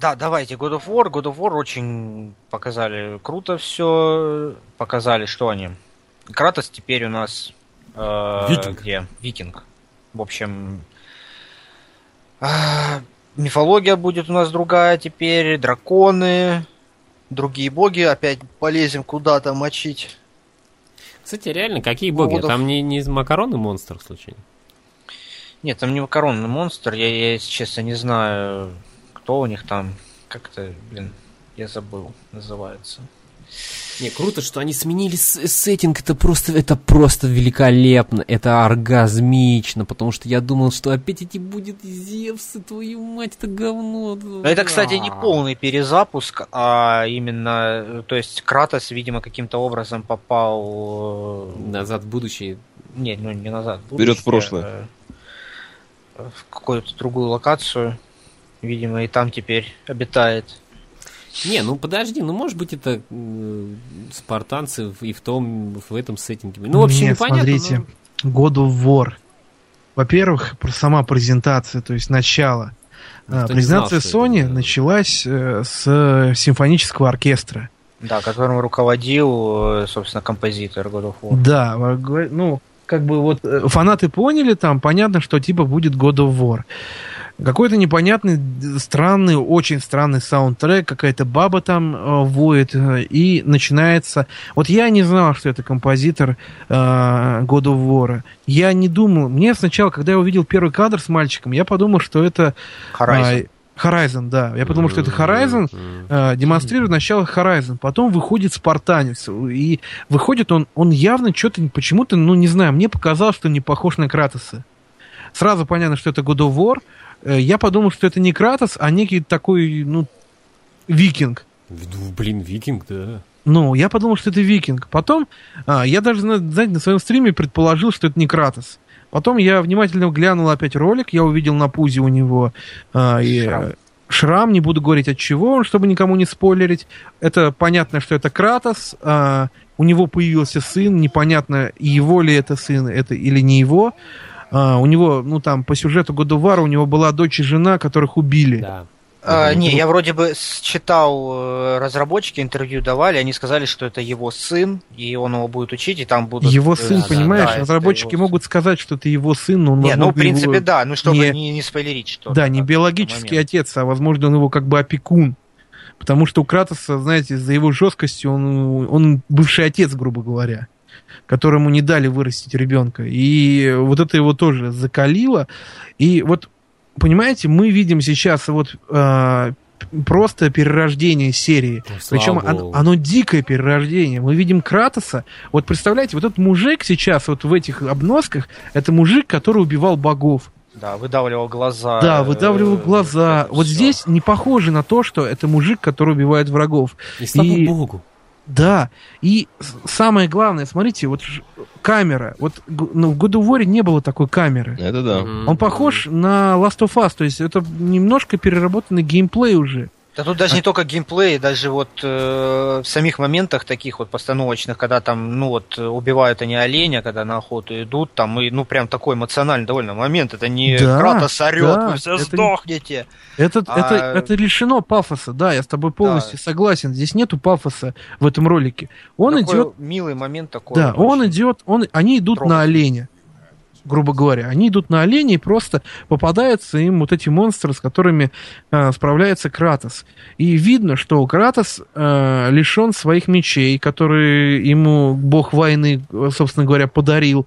Да, давайте God of War. God of War очень показали круто все. Показали, что они. Кратос теперь у нас... Э, Викинг. Где? Викинг. В общем... э, мифология будет у нас другая теперь. Драконы. Другие боги. Опять полезем куда-то мочить. Кстати, реально, какие боги? Поводов. Там не, не макароны монстр, случайно? Нет, там не макаронный монстр. Я, я, если честно, не знаю, кто у них там. Как это, блин, я забыл, называется. Не, круто, что они сменили с- сеттинг, это просто, это просто великолепно, это оргазмично, потому что я думал, что опять эти будет Зевсы, твою мать, это говно. Но это, кстати, не полный перезапуск, а именно, э, то есть Кратос, видимо, каким-то образом попал... э, Назад в будущее. Не, ну не назад. в Вперед в прошлое. э, В какую-то другую локацию. Видимо, и там теперь обитает. Не, ну подожди, ну может быть это э, спартанцы в- и в том, в этом сеттинге. Ну, в общем, Нет, непонятно. смотрите, но- God of War. Во-первых, про- сама презентация, то есть начало. А, Никто знал, презентация это, Sony да. началась э, с симфонического оркестра. Да, которым руководил, э, собственно, композитор God of War. Да, ну, как бы вот э, фанаты поняли там, понятно, что типа будет God of War. Какой-то непонятный, странный, очень странный саундтрек, какая-то баба там э, воет, э, и начинается... Вот я не знал, что это композитор э, God of War. Я не думал... Мне сначала, когда я увидел первый кадр с мальчиком, я подумал, что это... Horizon. а, Horizon, да. Я подумал, что это Horizon, э, демонстрирует начало Horizon. Потом выходит Спартанец. И выходит он, он явно что-то почему-то, ну не знаю, мне показалось, что не похож на Кратоса. Сразу понятно, что это God of War. Э, Я подумал, что это не Кратос, а некий такой, ну, викинг. Ну, Блин, викинг, да. Ну, я подумал, что это викинг. Потом, а, я даже, на- знаете, на своем стриме предположил, что это не Кратос. Потом я внимательно глянул опять ролик, я увидел на пузе у него а, и, Шрам. э, шрам, не буду говорить от чего, он, чтобы никому не спойлерить. Это понятно, что это Кратос. а, у него появился сын, непонятно, его ли это сын, это или не его. А, у него, ну там, по сюжету Годувара у него была дочь и жена, которых убили. Да. А, не, я вроде бы читал, э, разработчики интервью давали, они сказали, что это его сын, и он его будет учить, и там будут... Его э, сын, да, понимаешь, да, разработчики его могут сказать, что это его сын, но он. Не, ну, в принципе, его- да, ну, чтобы не- не, не спойлерить что-то. Да, не биологический отец, а возможно он его как бы опекун. Потому что у Кратоса, знаете, за его жесткостью он, он бывший отец, грубо говоря, которому не дали вырастить ребенка. И вот это его тоже закалило. И вот, понимаете, мы видим сейчас вот э, просто перерождение серии. Слава Причем оно, оно дикое перерождение. Мы видим Кратоса. Вот представляете, вот этот мужик сейчас вот в этих обносках, это мужик, который убивал богов. Да, выдавливал глаза. Да, выдавливал э, глаза. это Вот здесь не похоже на то, что это мужик, который убивает врагов. И слава И- богу. Да. И самое главное, смотрите, вот камера. Вот ну, в God of War не было такой камеры. Это да. Он похож на Last of Us, то есть это немножко переработанный геймплей уже. Да тут даже не только геймплей, даже вот э, в самих моментах таких вот постановочных, когда там, ну вот, убивают они оленя, когда на охоту идут, там, и, ну, прям такой эмоциональный довольно момент. Это не Да, Кратос орет, да, вы все это- сдохнете. Это, А- это, это лишено пафоса, да, я с тобой полностью согласен. Здесь нету пафоса в этом ролике. Он Такой идет Милый момент такой. Да, он идет, он, они идут на оленя, грубо говоря. Они идут на оленя и просто попадаются им вот эти монстры, с которыми э, справляется Кратос. И видно, что Кратос э, лишен своих мечей, которые ему бог войны, собственно говоря, подарил.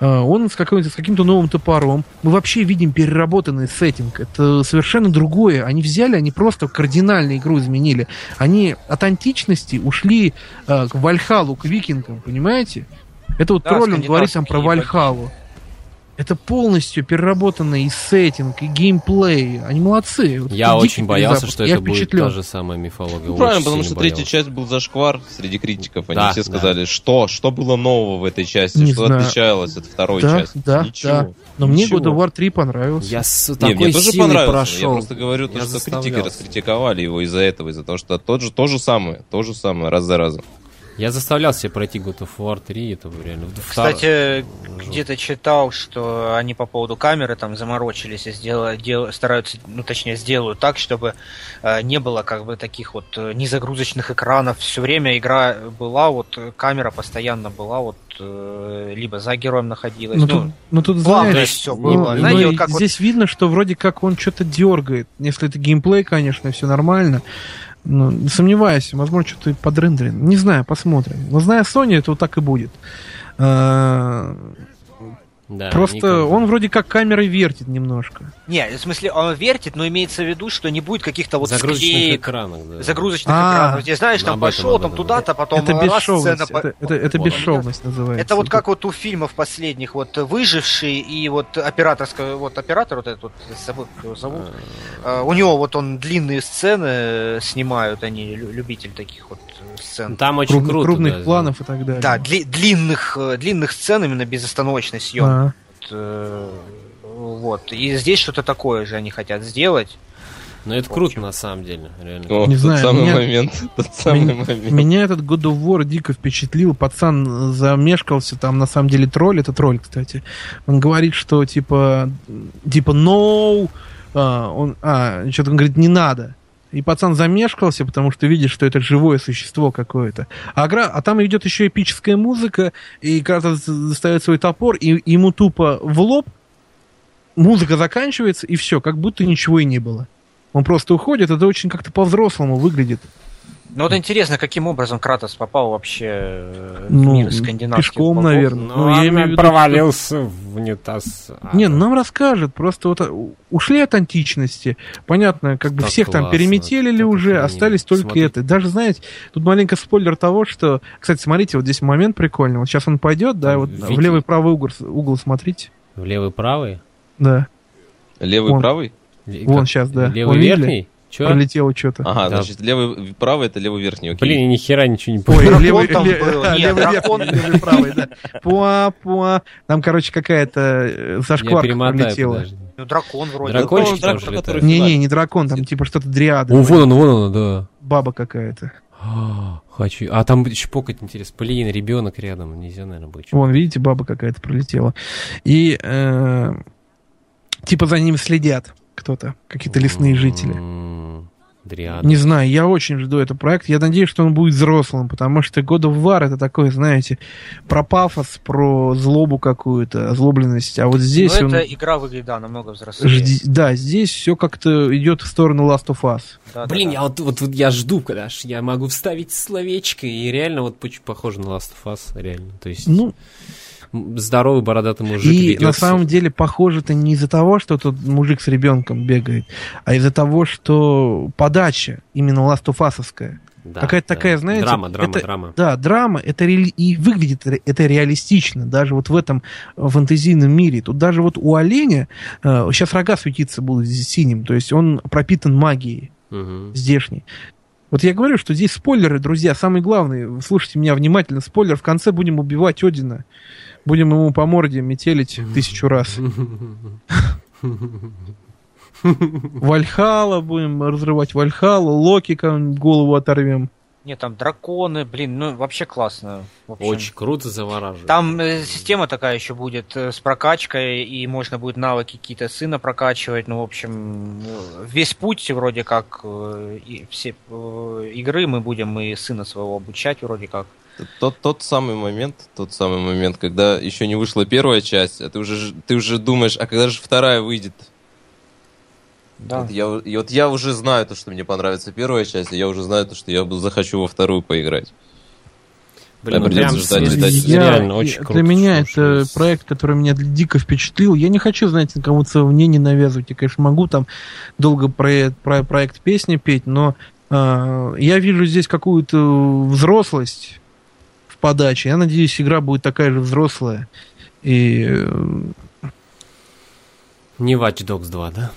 Э, Он с, каким-то, с каким-то новым топором. Мы вообще видим переработанный сеттинг. Это совершенно другое. Они взяли, они просто кардинально игру изменили. Они от античности ушли э, к Вальхалу, к викингам, понимаете? Это вот Да, тролль, он говорит там про Вальхалу. Это полностью переработанный и сеттинг, и геймплей. Они молодцы. Вот Я очень боялся, что Я это будет та же самая мифология. Ну, правильно, потому что третья боялся. часть был зашквар среди критиков. Они Да, все да. сказали, что, что было нового в этой части, Не что знаю. отличалось от второй Да, части. да, Ничего. да. Но мне Ничего. God of War 3 понравился. Я с Не, такой мне тоже понравился. прошел. Я просто говорю, то, Я что критики раскритиковали его из-за этого, из-за того, что тот же, то же самое, то же самое, раз за разом. Я заставлял себя пройти God of War 3, это реально... Кстати, где-то читал, что они по поводу камеры там заморочились и сделали, дел, стараются, ну точнее сделают так, чтобы э, не было как бы таких вот э, незагрузочных экранов. Все время игра была, вот камера постоянно была, вот э, либо за героем находилась. Ну, Ну, тут, ну, тут знаешь, всё ну, было. ну, Знаете, и вот как вот- здесь видно, что вроде как он что-то дергает. Если это геймплей, конечно, все нормально. Ну, не сомневаюсь, возможно, что-то подрендерено. Не знаю, посмотрим. Но зная Sony, это вот так и будет. А, Да, Просто никак. он вроде как камерой вертит немножко. Не, в смысле, он вертит, но имеется в виду, что не будет каких-то вот Загрузочных склеек, экранах, да. загрузочных А, экранов. Где, знаешь, там пошел, там туда-то, потом это бесшовность. сцена Это, это, это Вот. бесшовность называется. Это вот как вот у фильмов последних, вот выживший и вот операторская, вот оператор вот этот вот, забыл, как его зовут. А, у него вот он длинные сцены э, снимают, они лю- любитель таких вот э, сцен. Там очень Круг- круто. крупных да. планов и так далее. Да, дли- длинных, э, длинных сцен именно безостановочной съемки. А, Вот, э, вот. И здесь что-то такое же они хотят сделать. Но это круто на самом деле, реально. О, Не тот знаю, самый меня- момент. Тот самый Меня- момент. Меня этот God of War дико впечатлил. Пацан замешкался, там на самом деле тролль, это тролль, кстати. Он говорит, что типа, типа, no, а, он, а, что-то он говорит, не надо. И пацан замешкался, потому что видит, что это живое существо какое-то. А, гра- а там идет еще эпическая музыка, и Кратос достает свой топор, и ему тупо в лоб музыка заканчивается, и все, как будто ничего и не было. Он просто уходит, это очень как-то по-взрослому выглядит. Ну вот интересно, каким образом Кратос попал вообще э, в Ну, мир скандинавских пешком, богов? наверное. Ну, Ну, я имею в виду, провалился в унитаз. А, Не, ну нам расскажет. Просто вот у- ушли от античности. Понятно, как бы всех там классно, переметелили как уже, остались только Смотри. это. Даже, знаете, тут маленько спойлер того, что... Кстати, смотрите, вот здесь момент прикольный. Вот сейчас он пойдет, да, Там вот Вики- в левый правый угол, угол смотрите. В левый правый? Да, Левый, Вон. правый? Вон щас, да. Левый Вон видели? верхний? Че? пролетело что-то. Ага, Да. значит, левый, правый это левый верхний, окей. Блин, ни хера ничего не Ой, понял. Дракон левый, там был. Нет, левый дракон. верхний, левый правый, да. Пуа-пуа. Там, короче, какая-то э, зашкварка перемотаю, пролетела. подожди. Ну, дракон вроде. Дракончик Ну, дракон, который Не-не, не дракон, там типа что-то дриада. О, вон он, вон он, да. Баба какая-то. Хочу. А там чпокать интересно. Блин, ребенок рядом. Нельзя, наверное, быть. Вон, видите, баба какая-то пролетела. И э, типа за ним следят кто-то, какие-то лесные жители. Дриада. Не знаю, я очень жду этот проект. Я надеюсь, что он будет взрослым, потому что God of War это такое, знаете, про пафос, про злобу какую-то, озлобленность. А вот здесь Но он... эта игра выглядит, да, намного взрослее. жди- Да, здесь все как-то идет в сторону Last of Us. Да, да, Блин, да. я вот, вот, вот я жду, когда ж я могу вставить словечко, и реально вот похоже на Last of Us, реально. То есть Ну, здоровый бородатый мужик и ведётся. на самом деле похоже это не из-за того, что тут мужик с ребенком бегает, а из-за того, что подача именно Us-овская. Да, какая-то да. такая, знаете, Драма, драма, это- драма. Да, драма, это реали- и выглядит ре- это реалистично, даже вот в этом э, фэнтезийном мире. Тут даже вот у оленя э, сейчас рога светиться будут синим, то есть он пропитан магией Мгм. здешней. Вот я говорю, что здесь спойлеры, друзья, самый главный, слушайте меня внимательно, спойлер, в конце будем убивать Одина, будем ему по морде метелить тысячу раз. Вальхала будем разрывать Вальхалу, Локи кому-нибудь голову оторвем. Нет, там драконы, блин, ну вообще классно. Очень круто завораживает. Там э, система такая еще будет э, с прокачкой, и можно будет навыки какие-то сына прокачивать. Ну, в общем, э, весь путь вроде как э, и все э, игры мы будем и сына своего обучать вроде как. Тот, тот самый момент, тот самый момент, когда еще не вышла первая часть, а ты уже, ты уже думаешь, а когда же вторая выйдет? Да. Вот, я, и вот я уже знаю то, что мне понравится первая часть, и я уже знаю то, что я захочу во вторую поиграть. Блин, ну прям ждать, ждать, ждать. реально очень для круто. меня что- это проект, который меня дико впечатлил. Я не хочу, знаете, кому-то своего мнения навязывать. Я, конечно, могу там долго про, про проект песни петь, но э, я вижу здесь какую-то взрослость подаче. Я надеюсь, игра будет такая же взрослая. И, э, Не Watch Dogs 2, да?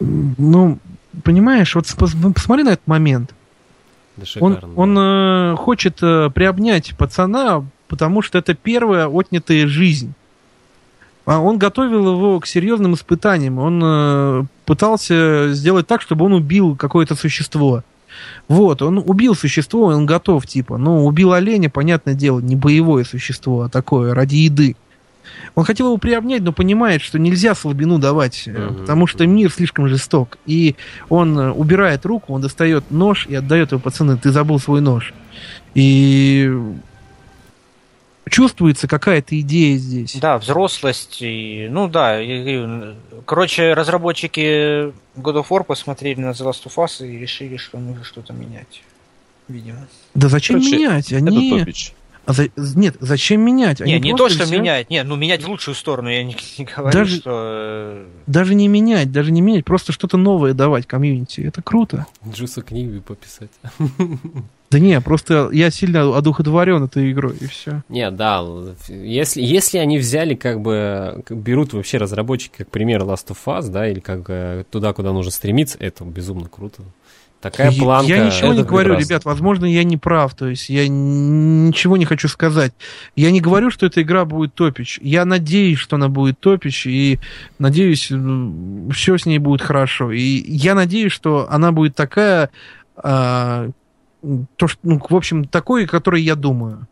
ну, понимаешь, вот ну, посмотри на этот момент. Да Он, шикарно. он э, хочет э, приобнять пацана, потому что это первая отнятая жизнь. А он готовил его к серьезным испытаниям. Он э, пытался сделать так, чтобы он убил какое-то существо. Вот, он убил существо, он готов, типа. Ну, убил оленя, понятное дело, не боевое существо, а такое, ради еды. Он хотел его приобнять, но понимает, что нельзя слабину давать, Мгм. потому что мир слишком жесток. И он э, убирает руку, он достает нож и отдает его пацаны, ты забыл свой нож. И чувствуется какая-то идея здесь. Да, взрослость и... Ну да, я говорю, короче, разработчики God of War посмотрели на The Last of Us и решили, что нужно что-то менять. Видимо. Да зачем Короче, менять? Это Они... топич. А за- Нет, зачем менять? Они не, не то, что взяли- менять. Не, ну менять в лучшую сторону, я не, не говорю, Даже- что... э, Даже не менять, даже не менять, просто что-то новое давать комьюнити. Это круто. Джуса книгу пописать. Да не, просто я сильно одухотворен этой игрой, и все. Не, да, если, если они взяли, как бы, берут вообще разработчики, как пример Last of Us, да, или как э, туда, куда нужно стремиться, это безумно круто. Такая я, планка. я ничего не говорю, прекрасно. ребят, возможно, я не прав, то есть я ничего не хочу сказать. Я не говорю, что эта игра будет топич. Я надеюсь, что она будет топич, и надеюсь, все с ней будет хорошо. И я надеюсь, что она будет такая, а, то, что, ну, в общем, такой, которой я думаю.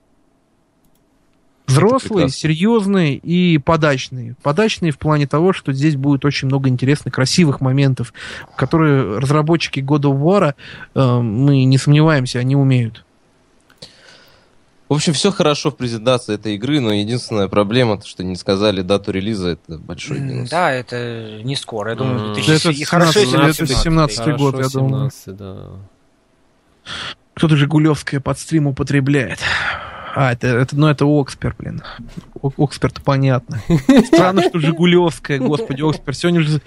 Взрослый, серьезный и подачный. Подачный в плане того, что здесь будет очень много интересных, красивых моментов, которые разработчики God of War, э, мы не сомневаемся, они умеют. В общем, все хорошо в презентации этой игры, но единственная проблема, то, что не сказали дату релиза, это большой минус. Да, это не скоро. Я думаю, М. 2000 Да и это хорошо, если 17, на это 17 17. год, я думаю. 17, да. Кто-то Жигулевское под стрим употребляет. А, это, это, ну, это Окспер, блин. О- Окспер-то понятно. Странно, что Жигулевская, господи, Окспер. Сегодня же...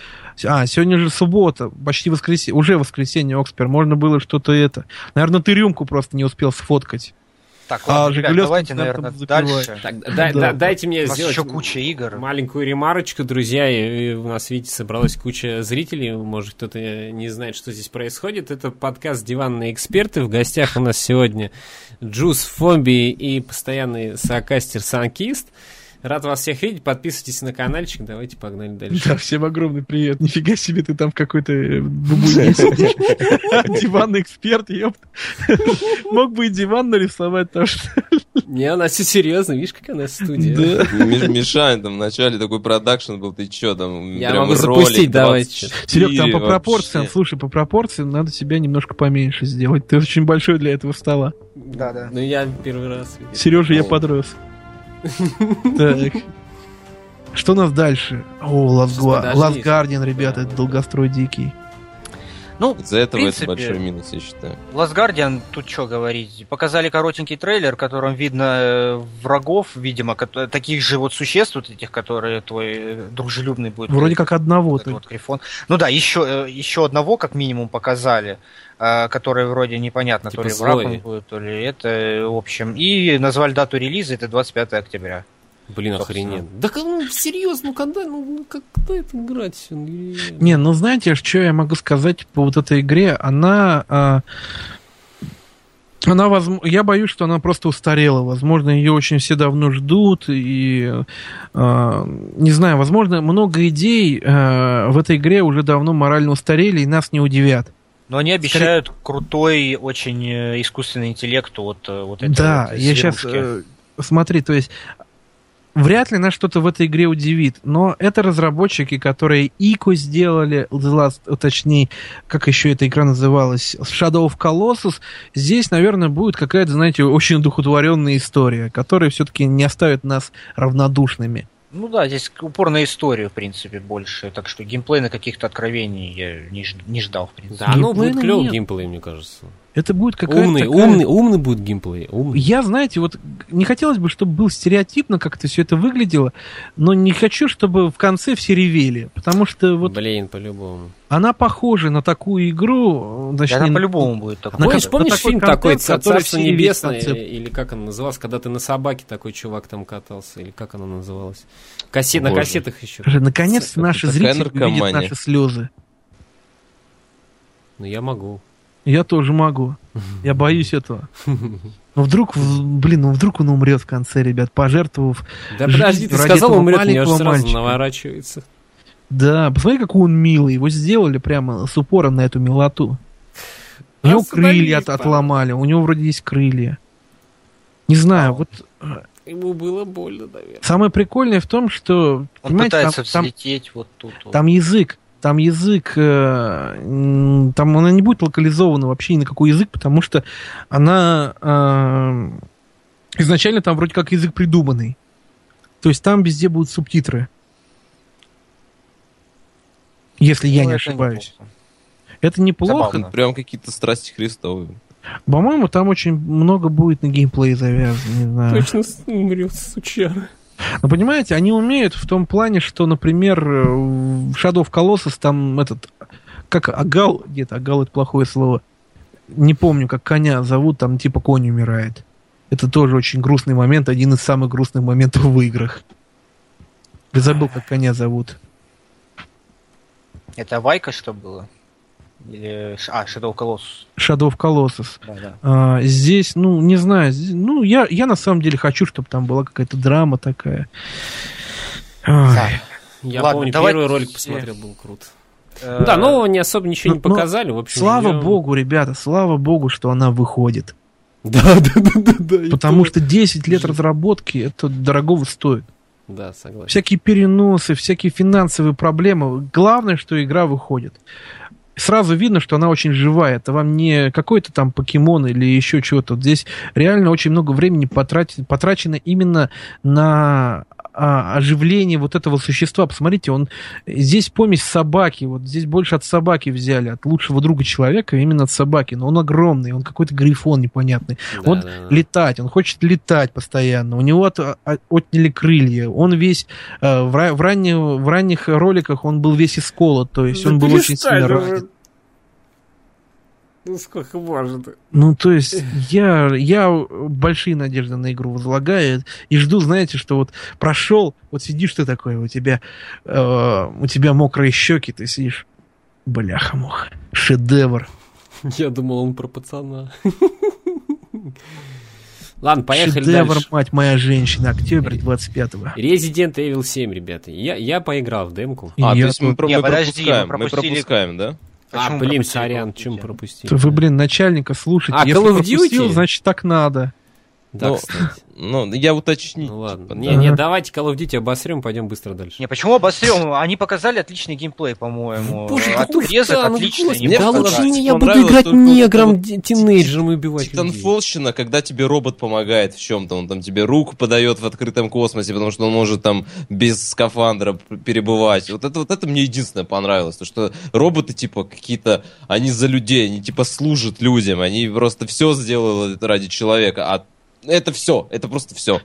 А, сегодня же суббота, почти воскресенье, уже воскресенье, Окспер. Можно было что-то это... Наверное, ты рюмку просто не успел сфоткать. Так, А ладно, ребят, Жигулевский давайте, на наверное, дальше. Так, дай- Да. да- дайте мне У сделать еще куча игр. маленькую ремарочку, друзья. И, и у нас, видите, собралась куча зрителей. Может, кто-то не знает, что здесь происходит. Это подкаст «Диванные эксперты». В гостях у нас сегодня Джуз Фомби и постоянный соокастер Санкист. Рад вас всех видеть. Подписывайтесь на каналчик. Давайте погнали дальше. Да, всем огромный привет. Нифига себе, ты там в какой-то э, сидишь. Диванный эксперт, ёпт. Мог бы и диван нарисовать, потому что... Не, она все серьезно. Видишь, какая у нас студия? Да. Ми- Мишань там вначале такой продакшн был, ты чё там? Я могу запустить, давайте. 24 Серег, там по пропорциям, слушай, по пропорциям надо себя немножко поменьше сделать. Ты очень большой для этого стола. Да, да. Ну, я первый раз. Сережа, я подрос. Так. Что у нас дальше? О, Last, Guardian, ребята, это долгострой дикий. Ну, Из-за этого принципе, это большой минус, я считаю. Last Guardian, тут что говорить. Показали коротенький трейлер, в котором видно э, врагов, видимо, таких же вот существ, вот этих, которые твой э, дружелюбный будет. Вроде как одного. вот, вот Грифон. Ну да, еще, э, еще одного как минимум показали, э, который вроде непонятно, Типа то ли враг злой. он будет, то ли это, э, в общем. И назвали дату релиза, это 25 октября. Блин, Собственно. охрененно. Да ну, серьезно, ну когда, ну, ну, как, когда это играть? Ну, Не, ну знаете, что я могу сказать по вот этой игре? Она... а, она, возм- я боюсь, что она просто устарела. Возможно, ее очень все давно ждут. И, а, не знаю, возможно, много идей а, в этой игре уже давно морально устарели и нас не удивят. Но они обещают крутой, очень э, искусственный интеллект от э, вот этой Да, вот я сейчас... зверушки. смотри, то есть... Вряд ли нас что-то в этой игре удивит, но это разработчики, которые Ико сделали, The Last, точнее, как еще эта игра называлась, Shadow of Colossus, здесь, наверное, будет какая-то, знаете, очень одухотворенная история, которая все-таки не оставит нас равнодушными. Ну да, здесь упор на историю, в принципе, больше. Так что геймплей на каких-то откровений я не, ж- не ждал, в принципе. Да, ну будет клевый геймплей, мне кажется. Это будет какая-то Умный, такая- умный, умный будет геймплей. Умный. Я, знаете, вот не хотелось бы, чтобы был стереотипно как-то все это выглядело, но не хочу, чтобы в конце все ревели, потому что вот Блин, по-любому. она похожа на такую игру, Да, точнее, она по-любому будет такой. на Помнишь, кон- помнишь такой фильм контент, такой который «Царство видят небесное» или как он назывался, когда ты на собаке такой чувак там катался, или как она называлась? Кассет, на кассетах еще. Это наши зрители увидят наркомания. наши слезы. Ну я могу. Я тоже могу. Я боюсь этого. Но вдруг, блин, ну вдруг он умрет в конце, ребят, пожертвовав. Да подожди, ты сказал, умрет, мне сразу мальчика. наворачивается. Да, посмотри, какой он милый. Его сделали прямо с упором на эту милоту. У него крылья от- отломали, у него вроде есть крылья. Не знаю, вот Ему было больно, наверное. самое прикольное в том, что Он пытается там, взлететь вот тут. вот. там язык, там язык, э, там она не будет локализована вообще ни на какой язык, потому что она э, изначально там вроде как язык придуманный. То есть там везде будут субтитры. Если я Ну, не это ошибаюсь. неплохо. Это неплохо. Забавно. Прям какие-то страсти Христовые. По-моему, там очень много будет на геймплей завязано, не знаю. Точно с- умрет, сучара. Но понимаете, они умеют в том плане, что, например, э, в Shadow of Colossus там этот, как Агал, где-то Агал это плохое слово, не помню, как коня зовут, там типа конь умирает. Это тоже очень грустный момент, один из самых грустных моментов в играх. Я забыл, как коня зовут. Это Вайка что было? Или... А, Shadow Colossus. Shadow of Colossus. Да, да. А, здесь, ну, не знаю, здесь- ну, я, я на самом деле хочу, чтобы там была какая-то драма такая. Да. Я Ладно, помню, давайте- первый ролик посмотрел, был крут. Э, Да, нового не особо ничего не ну, но показали, в общем. Слава ждем. богу, ребята, слава богу, что она выходит. Да, да, да, да, да. Потому то. что 10 лет разработки это дорогого стоит. Да, согласен. Всякие переносы, всякие финансовые проблемы. Главное, что игра выходит. Сразу видно, что она очень живая. Это вам не какой-то там покемон или еще чего-то. Здесь реально очень много времени потрачено именно на а, оживление вот этого существа. Посмотрите, он здесь помесь собаки. Вот здесь больше от собаки взяли, от лучшего друга человека, именно от собаки. Но он огромный, он какой-то грифон непонятный. Да, он да, да. летать, он хочет летать постоянно. У него от- а- отняли крылья. Он весь э, в, в, ранне- в ранних роликах он был весь исколот, то есть Да он был очень сильно ранен. Ну сколько можно Ну, то есть я, я большие надежды на игру возлагаю и жду, знаете, что вот прошел, вот сидишь ты такой, у тебя, э, у тебя мокрые щеки, ты сидишь, бляха-муха, шедевр. Я думал, он про пацана. Ладно, поехали шедевр, дальше. мать моя женщина, октябрь 25-го. Resident Evil 7, ребята. Я, я поиграл в демку. А, Я то есть мы, Не, мы подожди, пропускаем, мы мы пропускаем, да? А, Почему блин, пропустили сорян, чем пропустил? Вы, блин, начальника слушайте. А, Если Call of пропустил, Duty? значит так надо. Да, Ну, кстати. Ну, я уточнить. Ну ладно. типа, Не, да. не, давайте Call of Duty обосрем, пойдем быстро дальше. Не, почему обосрем? Они показали отличный геймплей, по-моему. Боже, Отрезок да, ну, отличный. господи, Мне да лучше не я буду играть негром, тинейджером и убивать. Титанфолщина, когда тебе робот помогает в чем-то, он там тебе руку подает в открытом космосе, потому что он может там без скафандра перебывать. Вот это вот это мне единственное понравилось, то что роботы типа какие-то, они за людей, они типа служат людям, они просто все сделали ради человека, а это все, это просто все.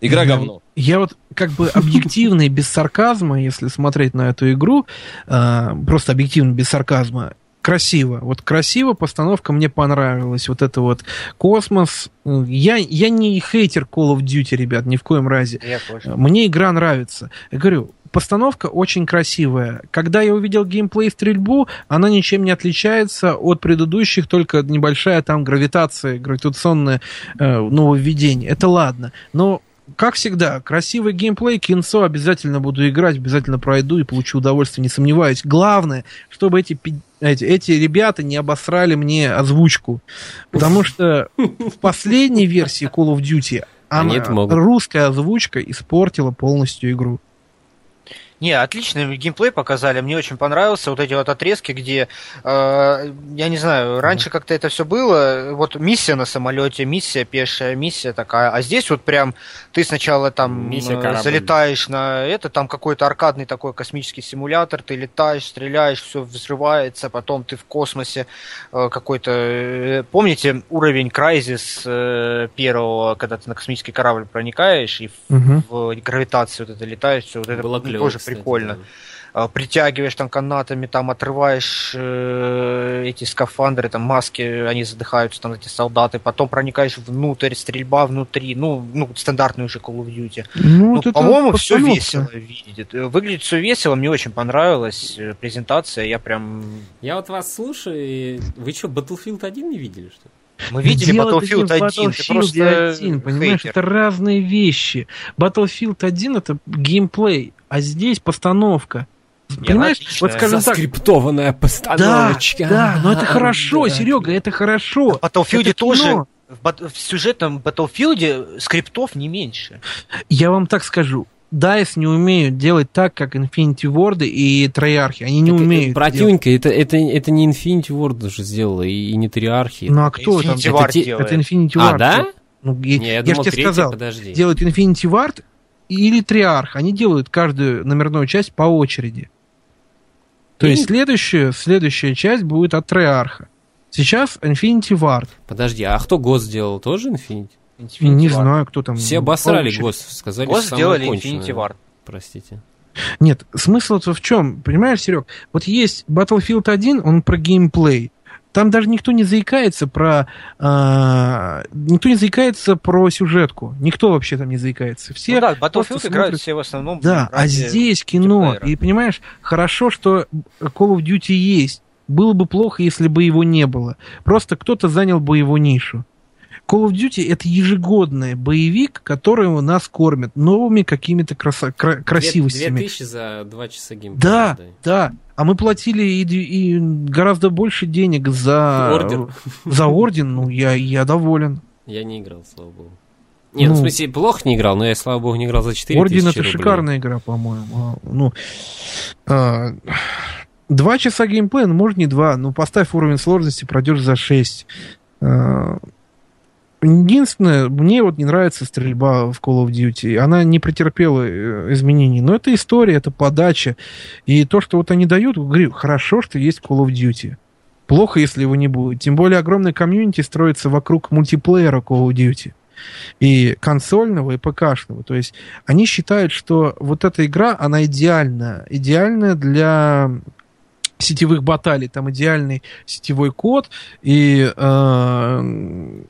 Игра Я- говно. Я вот как бы объективно и без сарказма, если смотреть на эту игру, э, просто объективно без сарказма, красиво. Вот красиво, постановка мне понравилась. Вот это вот космос. Я, я не хейтер Call of Duty, ребят, ни в коем разе. Я тоже. Мне игра нравится. Я говорю, постановка очень красивая. Когда я увидел геймплей стрельбу, она ничем не отличается от предыдущих, только небольшая там гравитация, гравитационное э, нововведение. Это ладно. Но как всегда, красивый геймплей, кинцо обязательно буду играть, обязательно пройду и получу удовольствие, не сомневаюсь. Главное, чтобы эти, эти, эти ребята не обосрали мне озвучку. Потому что в последней версии Call of Duty она- русская озвучка испортила полностью игру. Не, отличный геймплей показали, мне очень понравился. Вот эти вот отрезки, где, э, я не знаю, раньше как-то это все было, вот миссия на самолете, миссия пешая, миссия такая, а здесь вот прям ты сначала там Миссия э, залетаешь на это, там какой-то аркадный такой космический симулятор, ты летаешь, стреляешь, все взрывается, потом ты в космосе э, какой-то, э, помните уровень Crysis э, первого, когда ты на космический корабль проникаешь и в, Мгм. в гравитацию вот это летаешь, все вот это Было клево, тоже прикольно. да. А, Притягиваешь там канатами, там отрываешь э, эти скафандры, там маски, они задыхаются, там эти солдаты, потом проникаешь внутрь, стрельба внутри, ну, ну стандартный уже Call of Duty. Ну, Ну, вот по-моему, все весело видит. Э, Выглядит все весело, мне очень понравилась э, презентация, я прям... Я вот вас слушаю, и вы что, Battlefield 1 не видели, что ли? Мы видели Дело-то не Battlefield в 1, ты Battlefield просто 1, понимаешь, хейтер. это разные вещи. Battlefield 1 это геймплей, а здесь постановка. Не, понимаешь, вот скажем так, Заскриптованная да, постановочка. да, но это хорошо, да. Серега, это хорошо. В Battlefield Это тоже, кино. в сюжетном Battlefield скриптов не меньше. Я вам так скажу. DICE не умеют делать так, как Infinity Ward и Троярхи. Они не э, умеют. делать. Братюнька, это, это, это не Infinity Ward уже сделала, и, и не Триархи. Ну а кто там? Infinity Это Ward те- делает. Это Infinity а, Ward. да? Ну, я, Не, я я думал, же тебе третий, сказал. подожди. Делают Infinity Ward или Триарх. Они делают каждую номерную часть по очереди. То И- есть следующая, следующая часть будет от Триарха. Сейчас Infinity Ward. Подожди, а кто ГОС сделал? Тоже Infinity? Infinity не Ward. знаю, кто там. Все обосрали. ГОС, сказали, Гос что сделали. Infinity Ward. Простите. Нет, смысл-то в чем? Понимаешь, Серег? Вот есть Battlefield 1, он про геймплей. Там даже никто не заикается про... а, никто не заикается про сюжетку. Никто вообще там не заикается. Все Ну да, Battlefield играют смотрят- все в основном. Да, а здесь кино. И понимаешь, хорошо, что Call of Duty есть. Было бы плохо, если бы его не было. Просто кто-то занял бы его нишу. Call of Duty это ежегодный боевик, который у нас кормят новыми какими-то краса- кра- красивостями. 2000 за 2 часа геймплея. Да, да. А мы платили и, и гораздо больше денег за Ордер. За орден, ну я, я доволен. Я не играл, слава богу. Не, ну, в смысле, плохо не играл, но я, слава богу, не играл за 4 Орден это рублей. шикарная игра, по-моему. А, Ну, а, два часа геймплея, ну может не два, ну поставь уровень сложности, пройдешь за 6. Единственное, мне вот не нравится стрельба в Call of Duty. Она не претерпела э, изменений. Но это история, это подача. И то, что вот они дают, говорю, хорошо, что есть Call of Duty. Плохо, если его не будет. Тем более огромный комьюнити строится вокруг мультиплеера Call of Duty. И консольного, и ПКшного. То есть они считают, что вот эта игра, она идеальна. Идеальна для сетевых баталий. Там идеальный сетевой код. И э,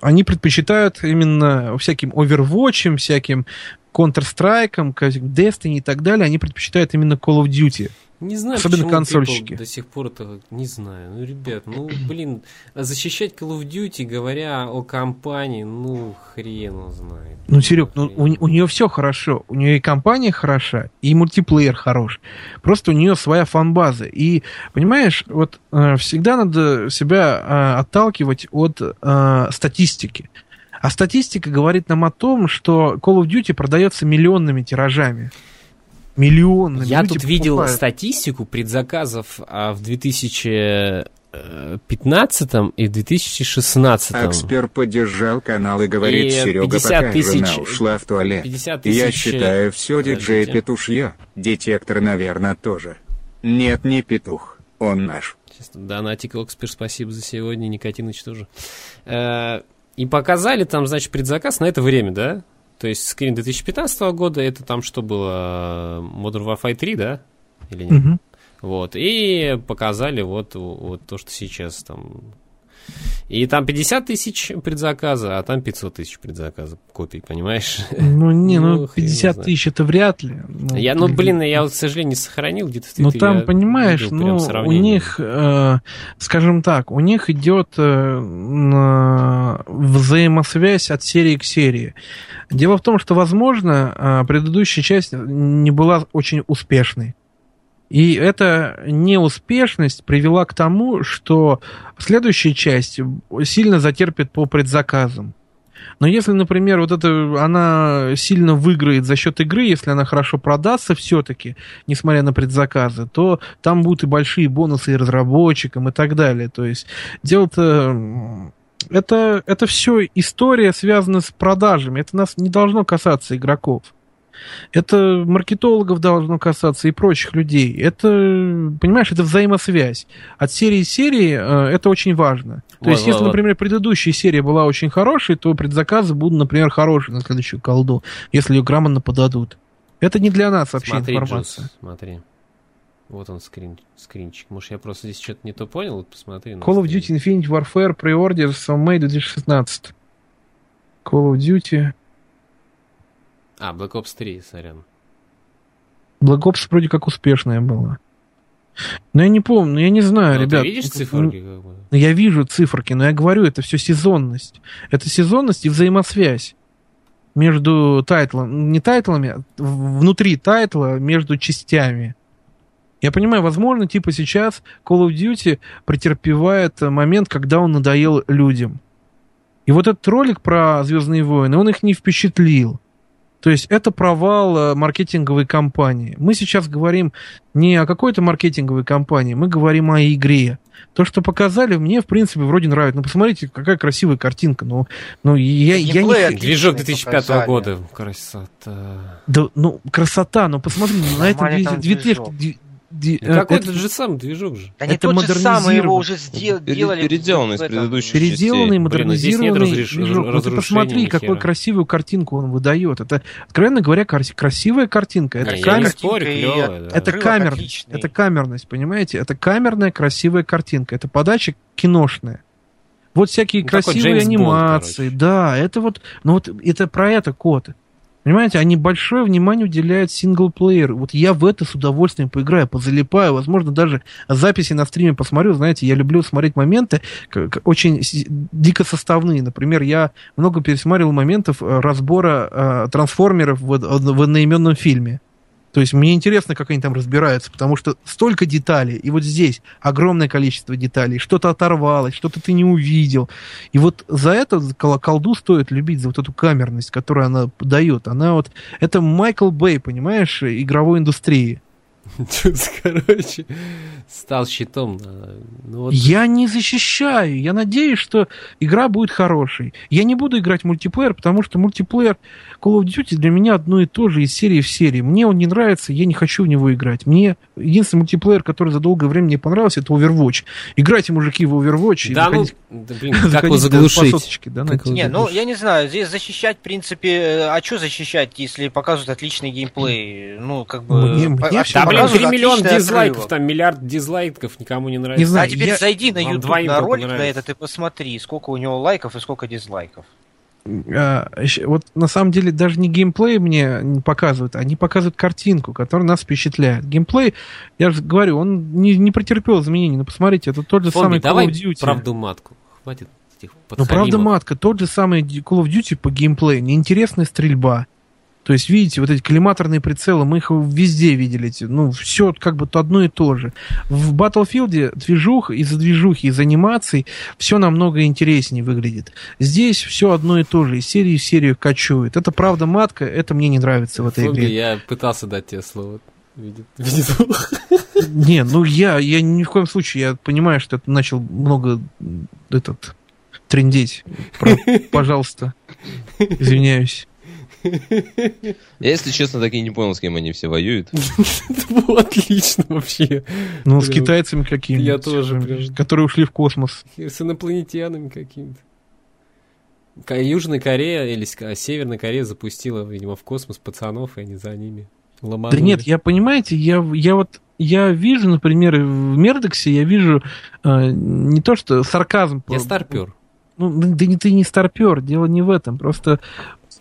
они предпочитают именно всяким Overwatch, всяким Counter-Strike, Destiny и так далее. Они предпочитают именно Call of Duty. Не знаю, Особенно консольщики. До сих пор это не знаю. Ну, ребят, ну, блин, защищать Call of Duty, говоря о компании, ну, хрен его знает. Ну, Серег, ну, у, у нее все хорошо. У нее и компания хороша, и мультиплеер хорош. Просто у нее своя фанбаза. И, понимаешь, вот э, всегда надо себя э, отталкивать от э, статистики. А статистика говорит нам о том, что Call of Duty продается миллионными тиражами. Миллионными. Я Люди тут видел покупают. статистику предзаказов а, в 2015 и в 2016. Акспер поддержал канал и говорит, И Серега, 50 пока тысяч- жена ушла в туалет. 50 тысяч... Я считаю, все диджей петушье. Детектор, наверное, тоже. Нет, не петух. Он наш. Сейчас Донатик Окспер, спасибо за сегодня, Никотиныч тоже. Э, И показали там, значит, предзаказ на это время, да? То есть скрин 2015 года, это там что было? Modern Warfare 3, да? Или нет? Мгм. Вот. И показали вот, вот то, что сейчас там. И там 50 тысяч предзаказа, а там 500 тысяч предзаказа копий, понимаешь? Ну, не, ну, Ну, хрен 50 знает. тысяч это вряд ли. Ну, Я, ну, блин, я вот, к сожалению, не сохранил где-то в Ну там, понимаешь, ну, у них, э, скажем так, у них идет э, взаимосвязь от серии к серии. Дело в том, что, возможно, э, предыдущая часть не была очень успешной. И эта неуспешность привела к тому, что следующая часть сильно затерпит по предзаказам. Но если, например, вот это она сильно выиграет за счет игры, если она хорошо продастся все-таки, несмотря на предзаказы, то там будут и большие бонусы и разработчикам и так далее. То есть дело-то это, это все история, связана с продажами. Это нас не должно касаться игроков. Это маркетологов должно касаться и прочих людей. Это, понимаешь, это взаимосвязь. От серии к серии э, это очень важно. То Вот, есть, если, вот, вот. например, предыдущая серия была очень хорошей, то предзаказы будут, например, хорошие на следующую колду, если ее грамотно подадут. Это не для нас вообще Смотри, информация. Джуз, смотри. Вот он скрин, скринчик. Может, я просто здесь что-то не то понял? Вот посмотри. Call of. Duty Infinite Warfare Pre-Order в May 2016. Call of Duty. А, Black Ops 3, сорян. Black Ops вроде как успешная была. Но я не помню, ну я не знаю, Ну, ребят. Ты видишь Ну, циферки? Ну, Я вижу циферки, но я говорю, это все сезонность. Это сезонность и взаимосвязь между тайтлом, не тайтлами, а внутри тайтла, между частями. Я понимаю, возможно, типа сейчас Call of Duty претерпевает момент, когда он надоел людям. И вот этот ролик про Звездные войны, он их не впечатлил. То есть это провал э, маркетинговой кампании. Мы сейчас говорим не о какой-то маркетинговой кампании, мы говорим о игре. То, что показали, мне, в принципе, вроде нравится. Ну, посмотрите, какая красивая картинка. Ну, ну я, я не... Движок 2005 показали. года. Красота. Да, ну, красота, но посмотри, на две движок. Ди- э, какой это же самый движок же. Да не Это тот же самый, его уже сдел- делали. переделанный из предыдущих Переделанный, частей. Блин, ну здесь нет модернизированный разреш- движок. Ну, ты посмотри, какую красивую картинку он выдает. Это, откровенно говоря, крас- красивая картинка. Это, я камер- спорю, клёвая, да. это камер, это камерность, понимаете? Это камерная красивая картинка. Это подача киношная. Вот всякие Ну, красивые Бонд, анимации, короче. да, это вот, ну вот это про это код. Понимаете, они большое внимание уделяют синглплееру. Вот я в это с удовольствием поиграю, позалипаю, возможно, даже записи на стриме посмотрю. Знаете, я люблю смотреть моменты очень дико составные. Например, я много пересматривал моментов э, разбора э, трансформеров в, в одноименном фильме. То есть мне интересно, как они там разбираются, потому что столько деталей, и вот здесь огромное количество деталей, что-то оторвалось, что-то ты не увидел. И вот за это кол- колду стоит любить, за вот эту камерность, которую она дает. Она вот, это Майкл Бэй, понимаешь, игровой индустрии. Короче, стал щитом. а, Ну, вот Я не защищаю, я надеюсь, что игра будет хорошей. Я не буду играть в мультиплеер, потому что мультиплеер Call of Duty для меня одно и то же из серии в серии. Мне он не нравится, я не хочу в него играть. Мне единственный мультиплеер, который за долгое время мне понравился, это Overwatch. Играйте, мужики, в Overwatch. и Да, ну, заходите- да, блин, как его заглушить? да, Как его Не, ну я не знаю, здесь защищать, в принципе, э, а что защищать, если показывают отличный геймплей? Ну, как бы... Мне- мне а- Да, блин, показывают 3 миллиона дизлайков, отрывок. там миллиард дизлайков, никому не нравится. Не знаю, А теперь я- зайди на YouTube на ролик на этот и посмотри, сколько у него лайков и сколько дизлайков. А, вот на самом деле даже не геймплей мне не показывают, они показывают картинку, которая нас впечатляет. Геймплей, я же говорю, он не, не претерпел изменений. Ну, посмотрите, это тот же Фомби, самый Call of Duty. правду матку. Хватит этих Ну, правда, матка, тот же самый Call of Duty по геймплею, неинтересная стрельба. То есть, видите, вот эти коллиматорные прицелы, мы их везде видели. эти, Ну, все как бы то одно и то же. В Battlefield движух, из-за движухи, из анимаций все намного интереснее выглядит. Здесь все одно и то же, из серии в серию качует. Это правда матка, это мне не нравится в этой Фомби, игре. я пытался дать тебе слово. Видит, видит. Не, ну я, я ни в коем случае, я понимаю, что это начал много этот трендеть. Про- Пожалуйста. Извиняюсь. Я, если честно, так и не понял, с кем они все воюют. Это было отлично вообще. Ну, с китайцами какими-то. Я тоже Которые ушли в космос. С инопланетянами какими-то. Ка- Южная Корея или ска- Северная Корея запустила, видимо, в космос пацанов, и они за ними ломанули. Да нет, я, понимаете, я, я вот, я вижу, например, в Мердоксе, я вижу э, не то, что сарказм. Я старпер. Ну, да не ты не старпер, дело не в этом, просто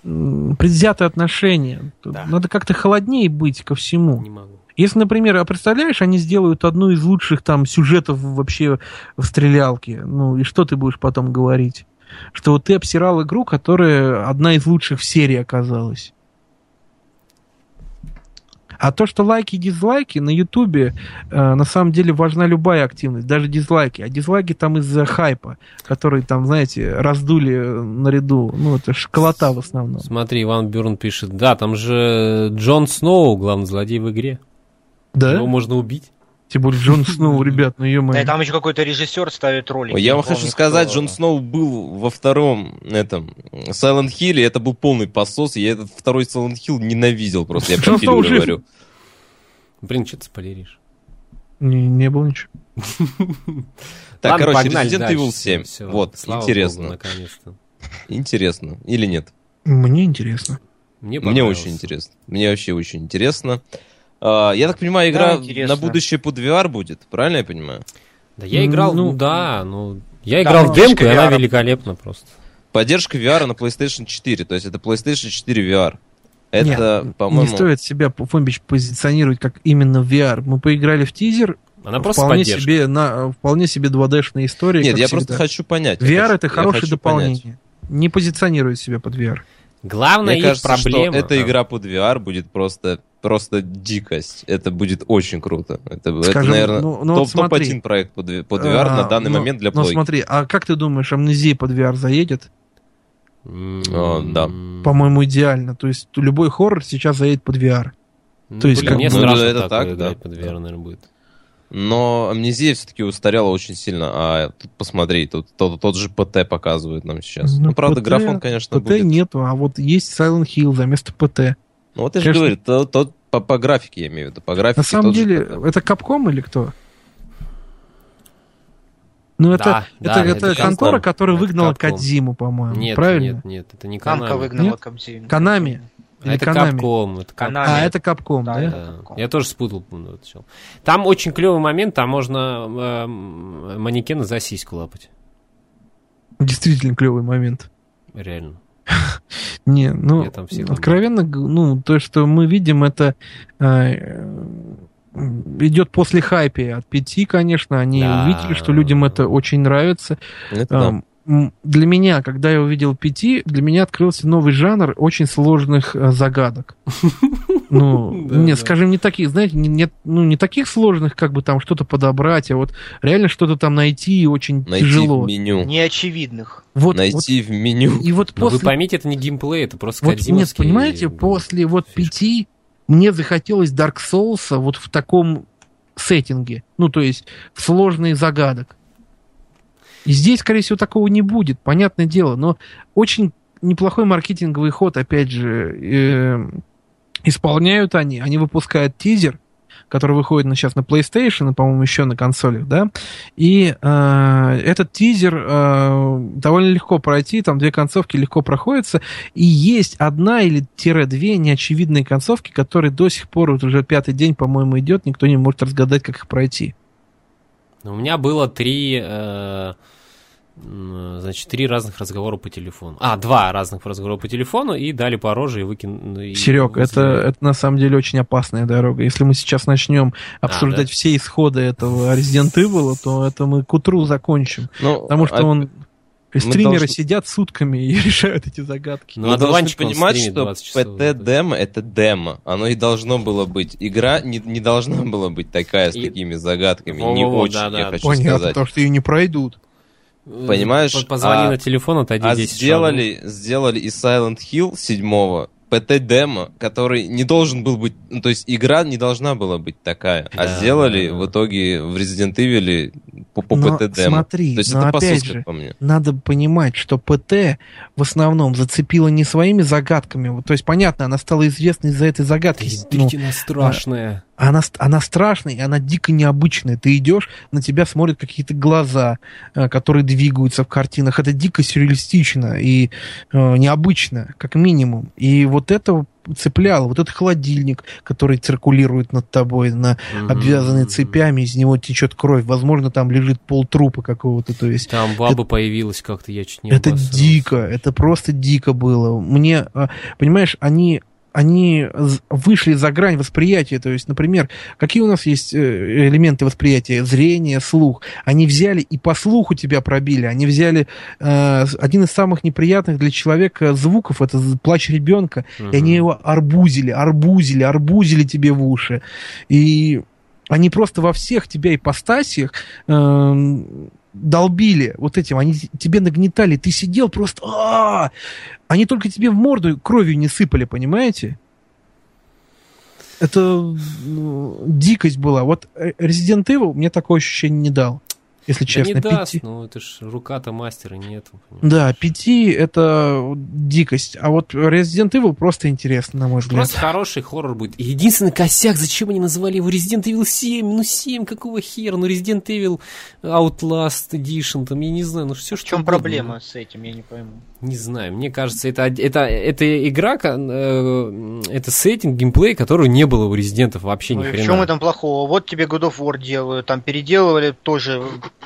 предвзятое отношение. Да. Надо как-то холоднее быть ко всему. Не могу. Если, например, а представляешь, они сделают одну из лучших там сюжетов вообще в стрелялке, ну и что ты будешь потом говорить? Что вот ты обсирал игру, которая одна из лучших в серии оказалась. А то, что лайки и дизлайки на Ютубе, э, на самом деле важна любая активность, даже дизлайки. А дизлайки там из-за хайпа, который там, знаете, раздули э, наряду. Ну, это школота в основном. Смотри, Иван Бюрн пишет, да, там же Джон Сноу, главный злодей в игре. Да? Его можно убить. Тем более Джон Сноу, ребят, ну ё Да, и там еще какой-то режиссер ставит ролик. Я вам хочу сказать, кто. Джон Сноу был во втором этом Silent Hill, и это был полный посос, и я этот второй Silent Hill ненавидел просто, я про фильм говорю. Блин, что ты спойлеришь? Не, не было ничего. Так, Ладно, короче, погнали Resident. Evil 7. Всё, Вот, слава интересно. Богу, наконец-то. Интересно. Или нет? Мне интересно. Мне, Мне очень интересно. Мне вообще очень интересно. А, я так понимаю, игра Да, интересно. на будущее под VR будет, правильно я понимаю? Да я играл, ну, да, ну... Я да, играл ну, в демку, и она великолепна просто. Поддержка VR на PlayStation 4, то есть это PlayStation 4 VR. Это, Нет, по-моему... Не стоит себя, Фомбич, позиционировать как именно VR. Мы поиграли в тизер, Она просто вполне поддержка. себе, на, вполне себе 2D-шная история. Нет, я всегда. просто хочу понять. VR хочу- это хорошее дополнение. понять. Не позиционирует себя под VR. Главная Мне их кажется, проблема... что эта игра под VR будет просто просто дикость. Это будет очень круто. Это, это Скажем, наверное, ну- ну вот топ- смотри. топ-1 проект под, под VR на А, данный ну- момент для Ну плойки. смотри, а как ты думаешь, амнезия под VR заедет? О, да. По-моему, идеально. То есть любой хоррор сейчас заедет под VR. Ну, то есть блин, как мне бы- страшно Ну, это так играть да. под VR, наверное, будет. Но амнезия все-таки устарела очень сильно. А тут посмотри, тут тот, тот же ПТ показывает нам сейчас. Ну, Ну, правда, PT графон, конечно, ПТ будет. нету, а вот есть Silent Hill за место ПТ. Ну, вот я же Конечно. говорю, то, то- по, по графике я имею в виду. По графике На самом же деле, ПТ. это Капком или кто? Ну, это, Да, это, да, это, это контора, Capcom. которая Это выгнала. Кадзиму, по-моему. Нет, правильно? нет, нет, это не Камка Konami. выгнала? Кобзин. Канами. А Или это? Capcom. Это. Konami. А, это Капком, Да, да? это. Capcom. Я тоже спутал. ну. Там очень клевый момент, там можно эм, манекена за сиську лапать. Действительно клевый момент. Реально. Не, ну, откровенно, ну, то, что мы видим, это э, идет после хайпа от пяти, конечно. Они Да. увидели, что людям это очень нравится. Это да. Для меня, когда я увидел пяти, для меня открылся новый жанр очень сложных э, загадок. Ну, Да, нет, да. скажем, не таких, знаете, не, не- ну, не таких сложных, как бы там что-то подобрать, а вот реально что-то там найти очень Найти тяжело. в меню. Неочевидных. Вот, вот- Найти в меню. и вот Но вы после поймите, это не геймплей, это просто Вот нет, понимаете, после вот фишка. пяти мне захотелось Dark Souls вот в таком сеттинге. Ну, то есть в сложный загадок. И здесь, скорее всего, такого не будет, понятное дело. Но очень неплохой маркетинговый ход, опять же, э, исполняют они. Они выпускают тизер, который выходит на, сейчас на PlayStation и, по-моему, еще на консолях, да. И э, этот тизер э, довольно легко пройти, там две концовки легко проходятся. И есть одна или тире две неочевидные концовки, которые до сих пор, вот уже пятый день, по-моему, идет, никто не может разгадать, как их пройти. У меня было три, э, значит, три разных разговора по телефону. А, два разных разговора по телефону и дали по роже и выкинули. Серег, это, это на самом деле очень опасная дорога. Если мы сейчас начнем обсуждать да? все исходы этого Resident Evil, то это мы к утру закончим. Ну, Потому что а- он... Стримеры должны- сидят сутками и решают эти загадки. Ну, а дуванчик он понимать, что 20 часов, ПТ-демо — это демо. Оно и должно было быть. Игра не, не должна была быть такая, с И- такими загадками. Во-во-во, не очень, да-да. я хочу Понятно, сказать. потому что ее не пройдут. Понимаешь, По- Позвони а- на телефон, отойди А 10 сделали, сделали из Silent Hill 7 ПТ-демо, который не должен был быть... Ну, то есть игра не должна была быть такая. а Да, сделали да, да. в итоге в Resident Evil по, по Но ПТ-демо. смотри, то есть но это по опять сути, же, по мне. надо понимать, что ПТ в основном зацепила не своими загадками. Вот, То есть, понятно, она стала известной из-за этой загадки. Ну, Действительно страшная. Она, она страшная, она дико необычная. Ты идешь, на тебя смотрят какие-то глаза, э, которые двигаются в картинах. Это дико сюрреалистично и э, необычно, как минимум. И вот это цепляло. Вот этот холодильник, который циркулирует над тобой, на, Мгм. обвязанный цепями, из него течет кровь. Возможно, там лежит пол трупа какого-то. То есть Там баба появилась как-то, я чуть не это обосрался. дико, это просто дико было. Мне, а, понимаешь, они они вышли за грань восприятия. То есть, например, какие у нас есть э, элементы восприятия? Зрение, слух. Они взяли и по слуху тебя пробили. Они взяли э, один из самых неприятных для человека звуков, это плач ребенка. И они его арбузили, арбузили, арбузили тебе в уши. И они просто во всех тебя ипостасиях эм, долбили вот этим, они тебе нагнетали, ты сидел просто, «А-а-а!» они только тебе в морду кровью не сыпали, понимаете? Это ну, дикость была. Вот э, Resident Evil мне такое ощущение не дал, если Да честно. не даст, Пяти- ну это ж рука-то мастера нету. понимаешь? Да, пяти это дикость, а вот Resident Evil просто интересно, на мой взгляд. Просто хороший хоррор будет. Единственный косяк, зачем они называли его Resident Evil 7? Ну 7, какого хера? Ну Resident Evil Outlast Edition, там, я не знаю, ну все В что чем угодно. проблема с этим, я не пойму. Не знаю, мне кажется, это, это, это игра, э, это сеттинг, геймплей, которого не было у Резидентов вообще ни Ну и в хрена. чем этом плохого? Вот тебе God of War делают, там переделывали тоже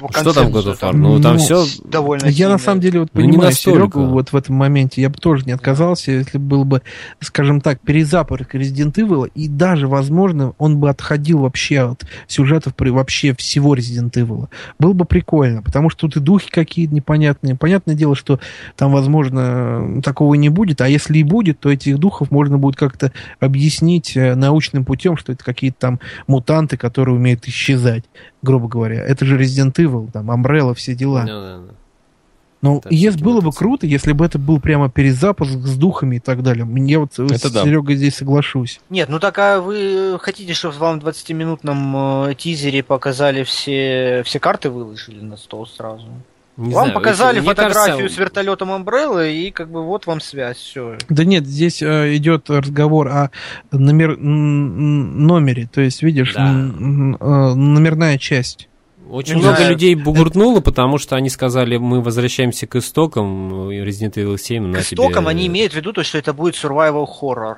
Что там God of War? Ну, там Ну, все... довольно Я на самом деле вот Ну, не понимаю настолько. Серегу вот в этом моменте. Я бы тоже не отказался, если был бы, скажем так, перезапуск Resident Evil, и даже, возможно, он бы отходил вообще от сюжетов при вообще всего Resident Evil. Было бы прикольно, потому что тут и духи какие-то непонятные. Понятное дело, что там, возможно, такого не будет, а если и будет, то этих духов можно будет как-то объяснить э, научным путем, что это какие-то там мутанты, которые умеют исчезать, грубо говоря. Это же Resident Evil, там, Umbrella, все дела. Ну, да, да. Ну, если было бы круто, если бы это был прямо перезапуск с духами и так далее. Мне вот Это с да. Серегой здесь соглашусь. Нет, ну так а вы хотите, чтобы вам в 20-минутном э, тизере показали все, все карты выложили на стол сразу? Не вам знаю, показали мне фотографию кажется, с вертолетом Umbrella, и как бы вот вам связь, все. Да нет, здесь э, идет разговор о номер, номере. То есть, видишь, Да. э, номерная часть. Очень Не много знаю. людей бугуртнуло, потому что они сказали, мы возвращаемся к истокам э, Resident Evil 7. К на истокам тебе- они имеют в виду то, что это будет survival horror.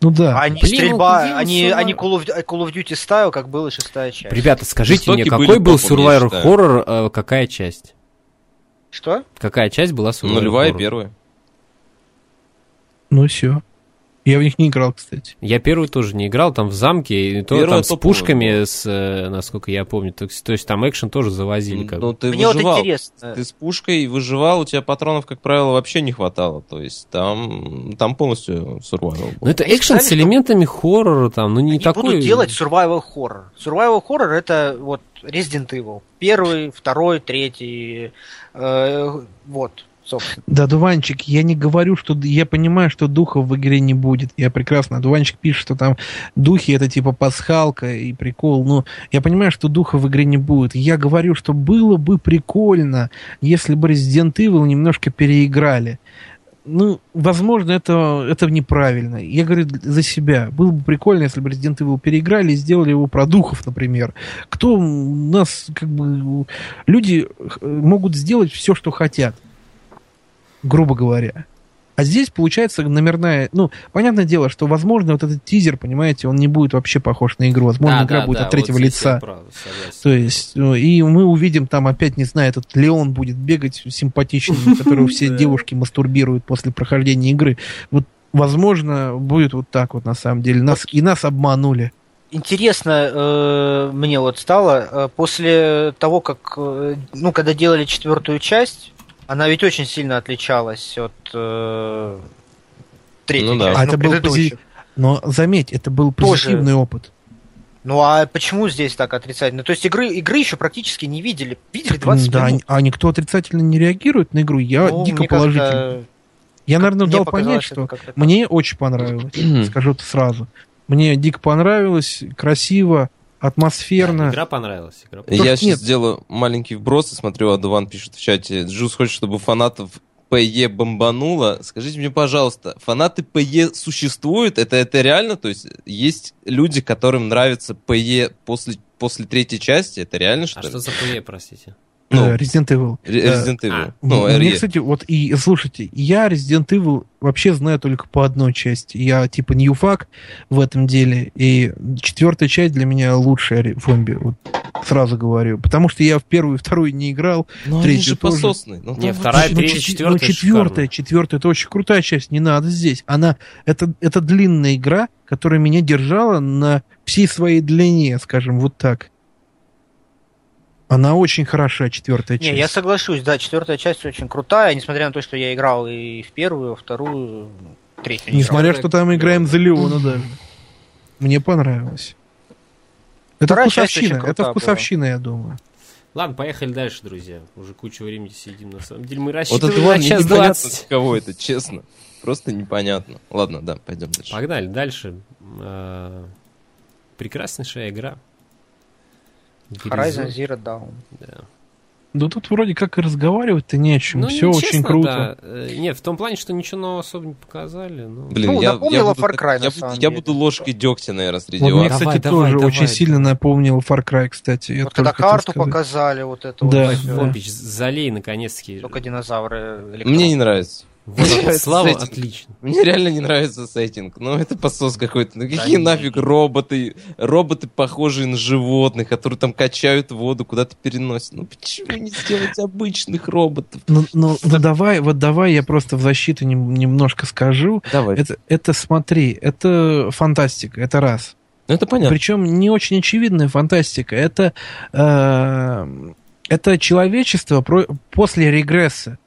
Ну да. А не Блин, стрельба, ну, они, survival- они Call, of, Call of Duty style, как была шестая часть. Ребята, скажите Истоки мне, какой был Survivor считаю. Horror, э, какая часть? Что? Какая часть была Survivor Нулевая Horror? первая. Ну все. Я в них не играл, кстати. Я первый тоже не играл, там в замке, и то Первая там с топовая пушками, с, э, насколько я помню. То, есть- то есть там экшен тоже завозили. Как Ну, ты Мне вот выживал. интересно. Ты с пушкой выживал, у тебя патронов, как правило, вообще не хватало. То есть там, там полностью survival был. Ну это экшен с что элементами хоррора там, ну не Они такой... будут делать survival horror. Survival horror это вот Resident Evil. Первый, второй, третий. э, вот, собственно. Да, Дуванчик, я не говорю, что... Я понимаю, что духов в игре не будет. Я прекрасно. Дуванчик пишет, что там духи это типа пасхалка и прикол. Но я понимаю, что духов в игре не будет. Я говорю, что было бы прикольно, если бы Resident Evil немножко переиграли. Ну, возможно, это, это неправильно. Я говорю за себя. Было бы прикольно, если бы Resident Evil переиграли и сделали его про духов, например. Кто у нас, как бы, люди могут сделать все, что хотят грубо говоря. А здесь получается номерная... Ну, понятное дело, что, возможно, вот этот тизер, понимаете, он не будет вообще похож на игру. Возможно, Да, игра да, будет да, от третьего вот лица. прав. То есть, ну, и мы увидим там опять, не знаю, этот Леон будет бегать симпатичный, которого все девушки мастурбируют после прохождения игры. Вот, возможно, будет вот так вот на самом деле. Нас, и нас обманули. Интересно э, мне вот стало, э, после того, как, э, ну, когда делали четвертую часть, она ведь очень сильно отличалась от э, третьей Ну да. части, А ну, это был предыдущих. пози- Но заметь, это был Тоже. позитивный опыт. Ну а почему здесь так отрицательно? То есть игры, игры еще практически не видели. Видели 20 да, минут. а никто отрицательно не реагирует на игру. Я Ну, дико положительно. Я, наверное, дал понять, что мне очень понравилось. Скажу это сразу. Мне дико понравилось, красиво, атмосферно. Игра понравилась. Игра Я Просто сейчас нет. сделаю маленький вброс, и смотрю, Адуван пишет в чате, Джус хочет, чтобы фанатов ПЕ бомбануло. Скажите мне, пожалуйста, фанаты ПЕ существуют? Это, это реально? То есть есть люди, которым нравится ПЕ после, после третьей части? Это реально, что А ли? что за ПЕ, простите? Ну, э, Resident Evil. Да. Resident Evil. А. Ну, Мне, RE. кстати, вот и слушайте, я Resident Evil вообще знаю только по одной части. Я типа ньюфак в этом деле, и четвертая часть для меня лучшая зомби. Вот сразу говорю. Потому что я в первую и вторую не играл. Ну, они третью же тоже. пососные. Ну, Не, там вторая, Ну, третья, чет- четвертая ну, четвертая, четвертая, это очень крутая часть, не надо здесь. Она, это, это длинная игра, которая меня держала на всей своей длине, скажем, вот так. Она очень хороша, четвертая часть. Не, я соглашусь, да, четвертая часть очень крутая, несмотря на то, что я играл и в первую, и вторую, третью. не играл. Несмотря, что там играем за Леона даже. Мне понравилось. Это Вторая вкусовщина, это была. вкусовщина, я думаю. Ладно, поехали дальше, друзья. Уже кучу времени сидим, на самом деле. Мы Вот рассчитывали это на ладно, час непонятно, двадцать. кого это, честно. Просто непонятно. Ладно, да, пойдем дальше. Погнали дальше. А, Прекраснейшая игра. Horizon Zero Dawn. Да. Да тут вроде как и разговаривать-то не о чем. Ну, Все очень круто. да. Э, Нет, в том плане, что ничего нового особо не показали. Ну, Блин, Ну, я, напомнила я, буду, Far так- Cry, на я, самом буду, я деле. буду ложкой дегтя, наверное, среди Вот мне, вас. Давай, кстати, давай, тоже очень давай, сильно давай. напомнил Far Cry, кстати. Я Вот когда карту показали, вот это Да. вот всё. Фопич, залей наконец-таки. Только динозавры. Мне не нравится. Вот, Слава, сеттинг. отлично. Мне реально не нравится сеттинг. Ну, это посос какой-то. Ну, какие Да нафиг роботы? Роботы, похожие на животных, которые там качают воду, куда-то переносят. Ну, почему не сделать обычных роботов? Ну, ну, ну, давай, вот давай я просто в защиту нем- немножко скажу. Давай. Это, это смотри, это фантастика, это раз. Ну, это понятно. Причем не очень очевидная фантастика. Это, э, это человечество про- после регресса.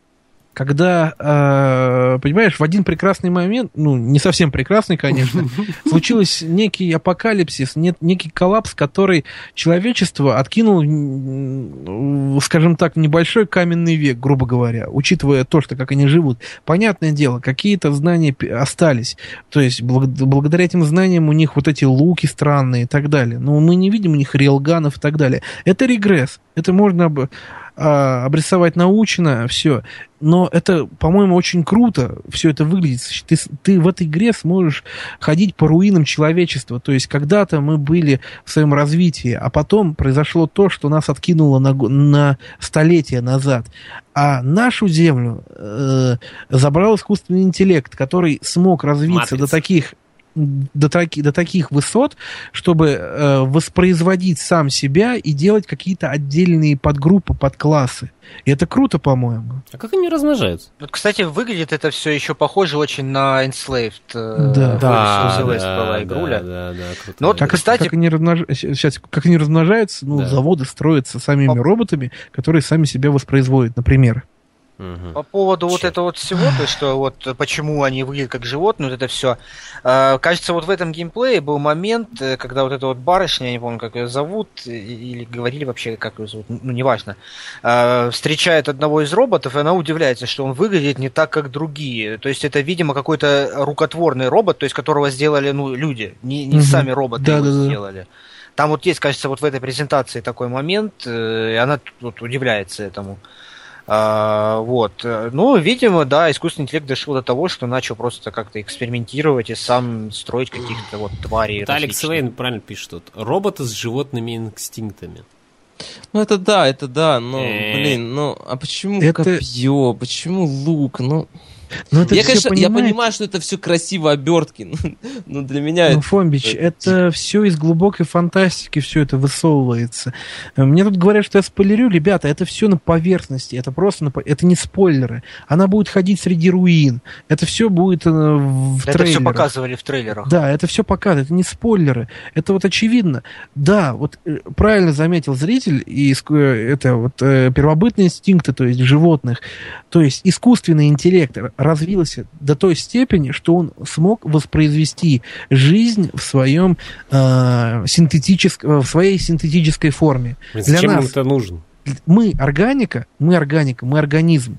Когда, э, понимаешь, в один прекрасный момент, ну, не совсем прекрасный, конечно, случилось некий апокалипсис, нет, некий коллапс, который человечество откинул, м, скажем так, небольшой каменный век, грубо говоря, учитывая то, что как они живут. Понятное дело, какие-то знания остались. То есть благ- благодаря этим знаниям у них вот эти луки странные и так далее. Но мы не видим у них рейлганов и так далее. Это регресс. Это можно об- а, обрисовать научно, все. Но это, по-моему, очень круто все это выглядит. Ты, ты в этой игре сможешь ходить по руинам человечества. То есть когда-то мы были в своем развитии, а потом произошло то, что нас откинуло на, на столетия назад. А нашу землю э, забрал искусственный интеллект, который смог развиться до Матрица. таких до, таки- до таких высот, чтобы э, воспроизводить сам себя и делать какие-то отдельные подгруппы, подклассы. И это круто, по-моему. А как они размножаются? Вот, кстати, выглядит это все еще похоже очень на Enslaved. э, Да. The West была игруля. да, да, круто. Ну вот, Как, Кстати- как они размнож- сейчас, как они размножаются, ну, Да. заводы строятся самими Оп. роботами, которые сами себя воспроизводят, например. По поводу вот Чё? этого вот всего, то есть, что вот э, почему они выглядят как животные, вот это все. кажется, вот в этом геймплее был момент, э, когда вот эта вот барышня, я не помню, как ее зовут, э, или говорили вообще, как ее зовут, ну, неважно, э, встречает одного из роботов, и она удивляется, что он выглядит не так, как другие. То есть, это, видимо, какой-то рукотворный робот, то есть, которого сделали, ну, люди, не, не Мгм. сами роботы Да, его да, да. сделали. Там вот есть, кажется, вот в этой презентации такой момент, э, и она тут удивляется этому. А, вот. Ну, видимо, да, искусственный интеллект дошел до того, что начал просто как-то экспериментировать и сам строить каких-то вот тварей. Это Алекс. Вейн правильно пишет тут. Роботы с животными инстинктами. Ну, это да, это да, но, Э. блин, ну, а почему Это- копье, почему лук, ну... Но это я, все конечно, я понимаете. понимаю, что это все красиво обертки, но для меня Ну, это... Фомбич, это это все из глубокой фантастики, все это высовывается. Э, Мне тут говорят, что я спойлерю, ребята, это все на поверхности, это просто на, это не спойлеры. Она будет ходить среди руин, это все будет э, в Это все трейлерах. показывали в трейлерах. Да, это все показывает, это не спойлеры. Это вот очевидно. Да, вот э, правильно заметил зритель, и э, это вот э, первобытные инстинкты, то есть животных, то есть искусственный интеллект развился до той степени, что он смог воспроизвести жизнь в своем э, синтетическом, в своей синтетической форме. Блин, Для Зачем нас. это нужно? Мы органика, мы органика, мы организм.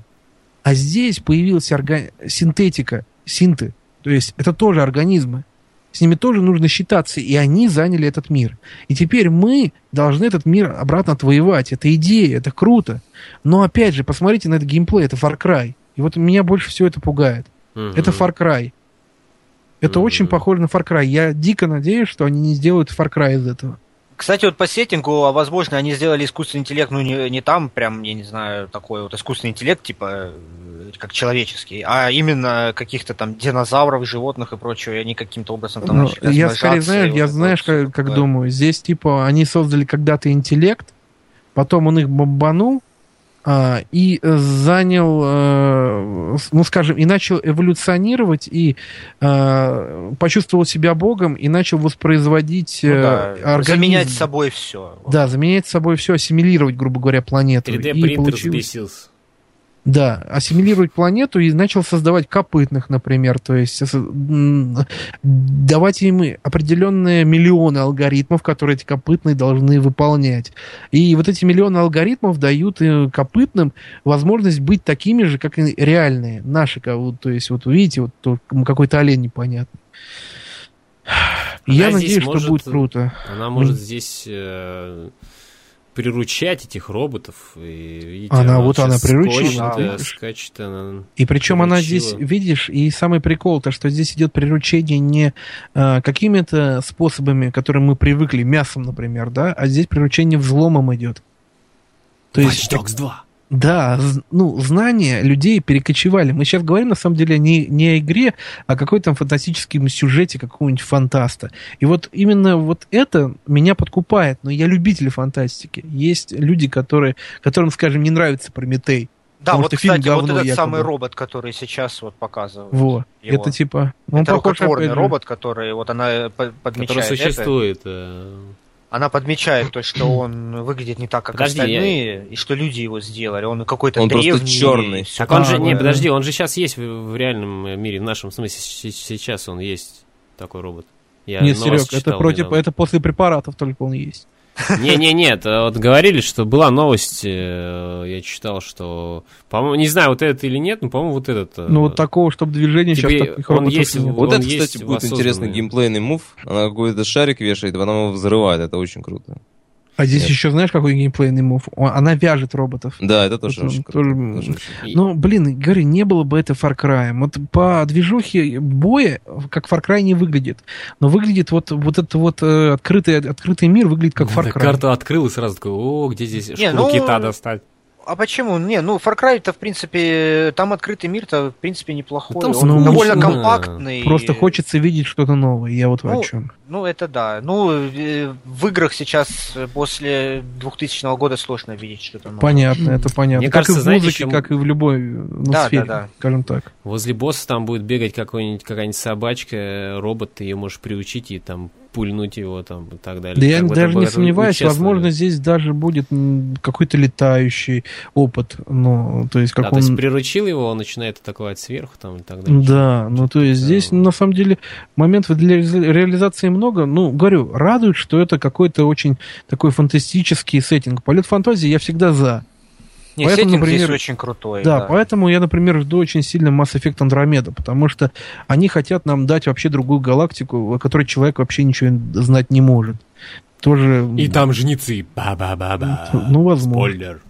А здесь появилась орга- синтетика, синты. То есть это тоже организмы. С ними тоже нужно считаться, и они заняли этот мир. И теперь мы должны этот мир обратно отвоевать. Это идея, это круто. Но опять же, посмотрите на этот геймплей, это Far Cry. И вот меня больше всего это пугает. Это Far Cry. Это Мгм. очень похоже на Far Cry. Я дико надеюсь, что они не сделают Far Cry из этого. Кстати, вот по сеттингу, а возможно, они сделали искусственный интеллект, ну, не, не там прям, я не знаю, такой вот искусственный интеллект, типа, э, как человеческий, а именно каких-то там динозавров, животных и прочего, и они каким-то образом там Ну, я скорее знаю, я вот знаешь, вот как, как думаю, здесь типа они создали когда-то интеллект, потом он их бомбанул и э, занял, э, ну скажем, и начал эволюционировать и э, почувствовал себя богом и начал воспроизводить Ну э, да, организм. заменять собой все. Да, заменять собой все, ассимилировать, грубо говоря, планету. 3D И принтер получилось- взбесился. Да, ассимилировать планету и начал создавать копытных, например, то есть давать им определенные миллионы алгоритмов, которые эти копытные должны выполнять. И вот эти миллионы алгоритмов дают э, копытным возможность быть такими же, как и реальные, наши, то есть вот видите, вот какой-то олень непонятный. Я Она здесь надеюсь, что может- будет круто. Она может здесь э, приручать этих роботов. И, видите, Она- вот она приручила, э, скачет она. И причем она Приручила. здесь, видишь, и самый прикол, то, что здесь идет приручение не а, какими-то способами, к которым мы привыкли, мясом, например, да, а здесь приручение взломом идет. То есть, Watch Dogs 2. Да, ну, знания людей перекочевали. Мы сейчас говорим, на самом деле, не, не о игре, а о какой-то фантастическом сюжете какого-нибудь фантаста. И вот именно вот это меня подкупает. Но я любитель фантастики. Есть люди, которые, которым, скажем, не нравится Прометей. Да, Потому вот, кстати, вот говно этот якобы. самый робот, который сейчас вот показывают. Во. его. Это типа... Он это похож, рукотворный робот, который вот она по- Который подмечает это. Она подмечает то, что он выглядит не так, как Подожди, остальные, и что люди его сделали. Он какой-то Он просто древний. чёрный. всё Так он же, А, не, подожди, он же сейчас есть в, в реальном мире, в нашем смысле, сейчас он есть такой робот. Я Нет, Серег, это против, недавно. это после препаратов только он есть. Не-не, нет, э, вот говорили, что была новость, э, я читал, что, по-моему, не знаю, вот этот или нет, но, по-моему, вот этот. э, Ну вот такого, чтобы движения Типа, сейчас таких он есть нет. Вот Он это, есть кстати, будет интересный геймплейный мув. Она какой-то шарик вешает, потом его взрывает. Это очень круто. А здесь Нет. еще знаешь, какой геймплейный мув? Он- Она вяжет роботов. Да, это тоже Это очень тоже- круто. Тоже Ну, блин, говорю, не было бы это Far Cry. Вот по движухе боя, как Far Cry не выглядит. Но выглядит вот, вот этот вот э, открытый, открытый мир выглядит как Far Да, Cry. Карту открыл и сразу такой, о, где здесь Не, шкуру ну, кита достать? А почему? Не, ну Far Cry-то, в принципе, там открытый мир-то, в принципе, неплохой. Там Он довольно компактный. Просто хочется видеть что-то новое. Я вот Ну, о чем. Ну, это да. Ну, э, в играх сейчас после 2000 года сложно видеть что-то новое. Понятно, это понятно. Мне как кажется, и в знаете, музыке, чем- как и в любой ну, Да, сфере, да, да. скажем так. Возле босса там будет бегать какой-нибудь, какая-нибудь собачка, робот, ты ее можешь приучить и там пульнуть его там и так далее. Да я даже не сомневаюсь, возможно, здесь даже будет какой-то летающий опыт. Ну, то есть, как Да, он... то есть приручил его, он начинает атаковать сверху там и так далее. Да, ну то есть здесь Да. на самом деле моментов для реализа- реализации много. Ну, говорю, радует, что это какой-то очень такой фантастический сеттинг. Полет фантазии я всегда за. Не, Поэтому, сеттинг здесь например, очень крутой. Да, поэтому я, например, жду очень сильно Mass Effect Andromeda, потому что они хотят нам дать вообще другую галактику, о которой человек вообще ничего знать не может. Тоже... И там жнецы. Ба-ба-ба-ба. Ну, возможно. Спойлер.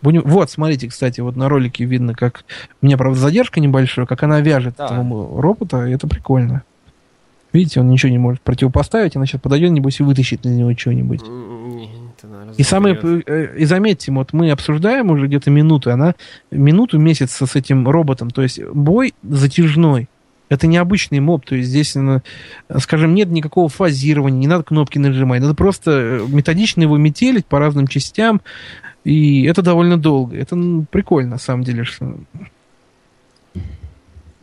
Будем- Вот, смотрите, кстати, вот на ролике видно, как... У меня, правда, задержка небольшая, как она вяжет Да. этому робота, и это прикольно. Видите, он ничего не может противопоставить, она сейчас подойдет, небось, и вытащит из него что-нибудь. М, не, это, наверное, И самое, э, и заметьте, вот мы обсуждаем уже где-то минуту, она минуту месяца с этим роботом, то есть бой затяжной. Это необычный моб, то есть здесь, ну, скажем, нет никакого фазирования, не надо кнопки нажимать, надо просто э, методично его метелить по разным частям, и это довольно долго. Это ну, прикольно, на самом деле, что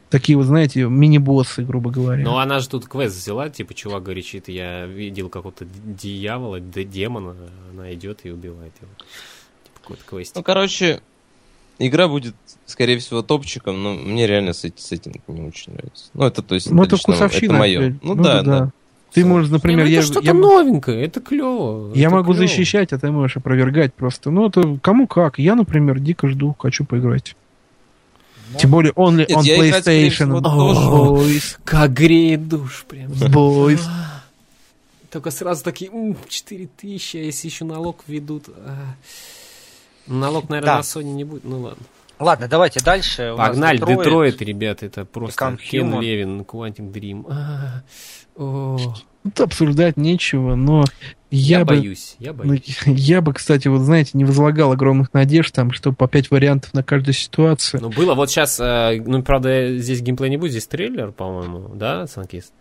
такие вот, знаете, мини-боссы, грубо говоря. Ну, она же тут квест взяла, типа, чувак говорит, я видел какого-то дьявола, демона, она идет и убивает его. Типа, какой-то квест. Ну, короче, игра будет, скорее всего, топчиком, но мне реально сет- сеттинг не очень нравится. Ну, это, то есть, ну, это лично. Это мое. опять. Ну, да, да. Ты можешь, например, Не, ну, я, это что-то я- новенькое, это клево. Я это могу клево. защищать, а ты можешь опровергать просто. Ну, это кому как. Я, например, дико жду, хочу поиграть. Тем более, он Нет, всего, PlayStation. Boys, Как греет душ прям. boys. Только сразу такие, м, 4000, а если еще налог введут. а. Налог, наверное, Да. на Sony не будет, ну ладно. Ладно, давайте дальше. У Погнали, Детройт, ребят, это просто Кен. Левин, Quantum Dream. А, о, Тут обсуждать нечего, но я, я, бы... боюсь, я боюсь. Я бы, кстати, вот знаете, не возлагал огромных надежд, там, что по пять вариантов на каждую ситуацию. Ну, было вот сейчас, ну, правда, здесь геймплей не будет, здесь трейлер, по-моему, да, Санкист?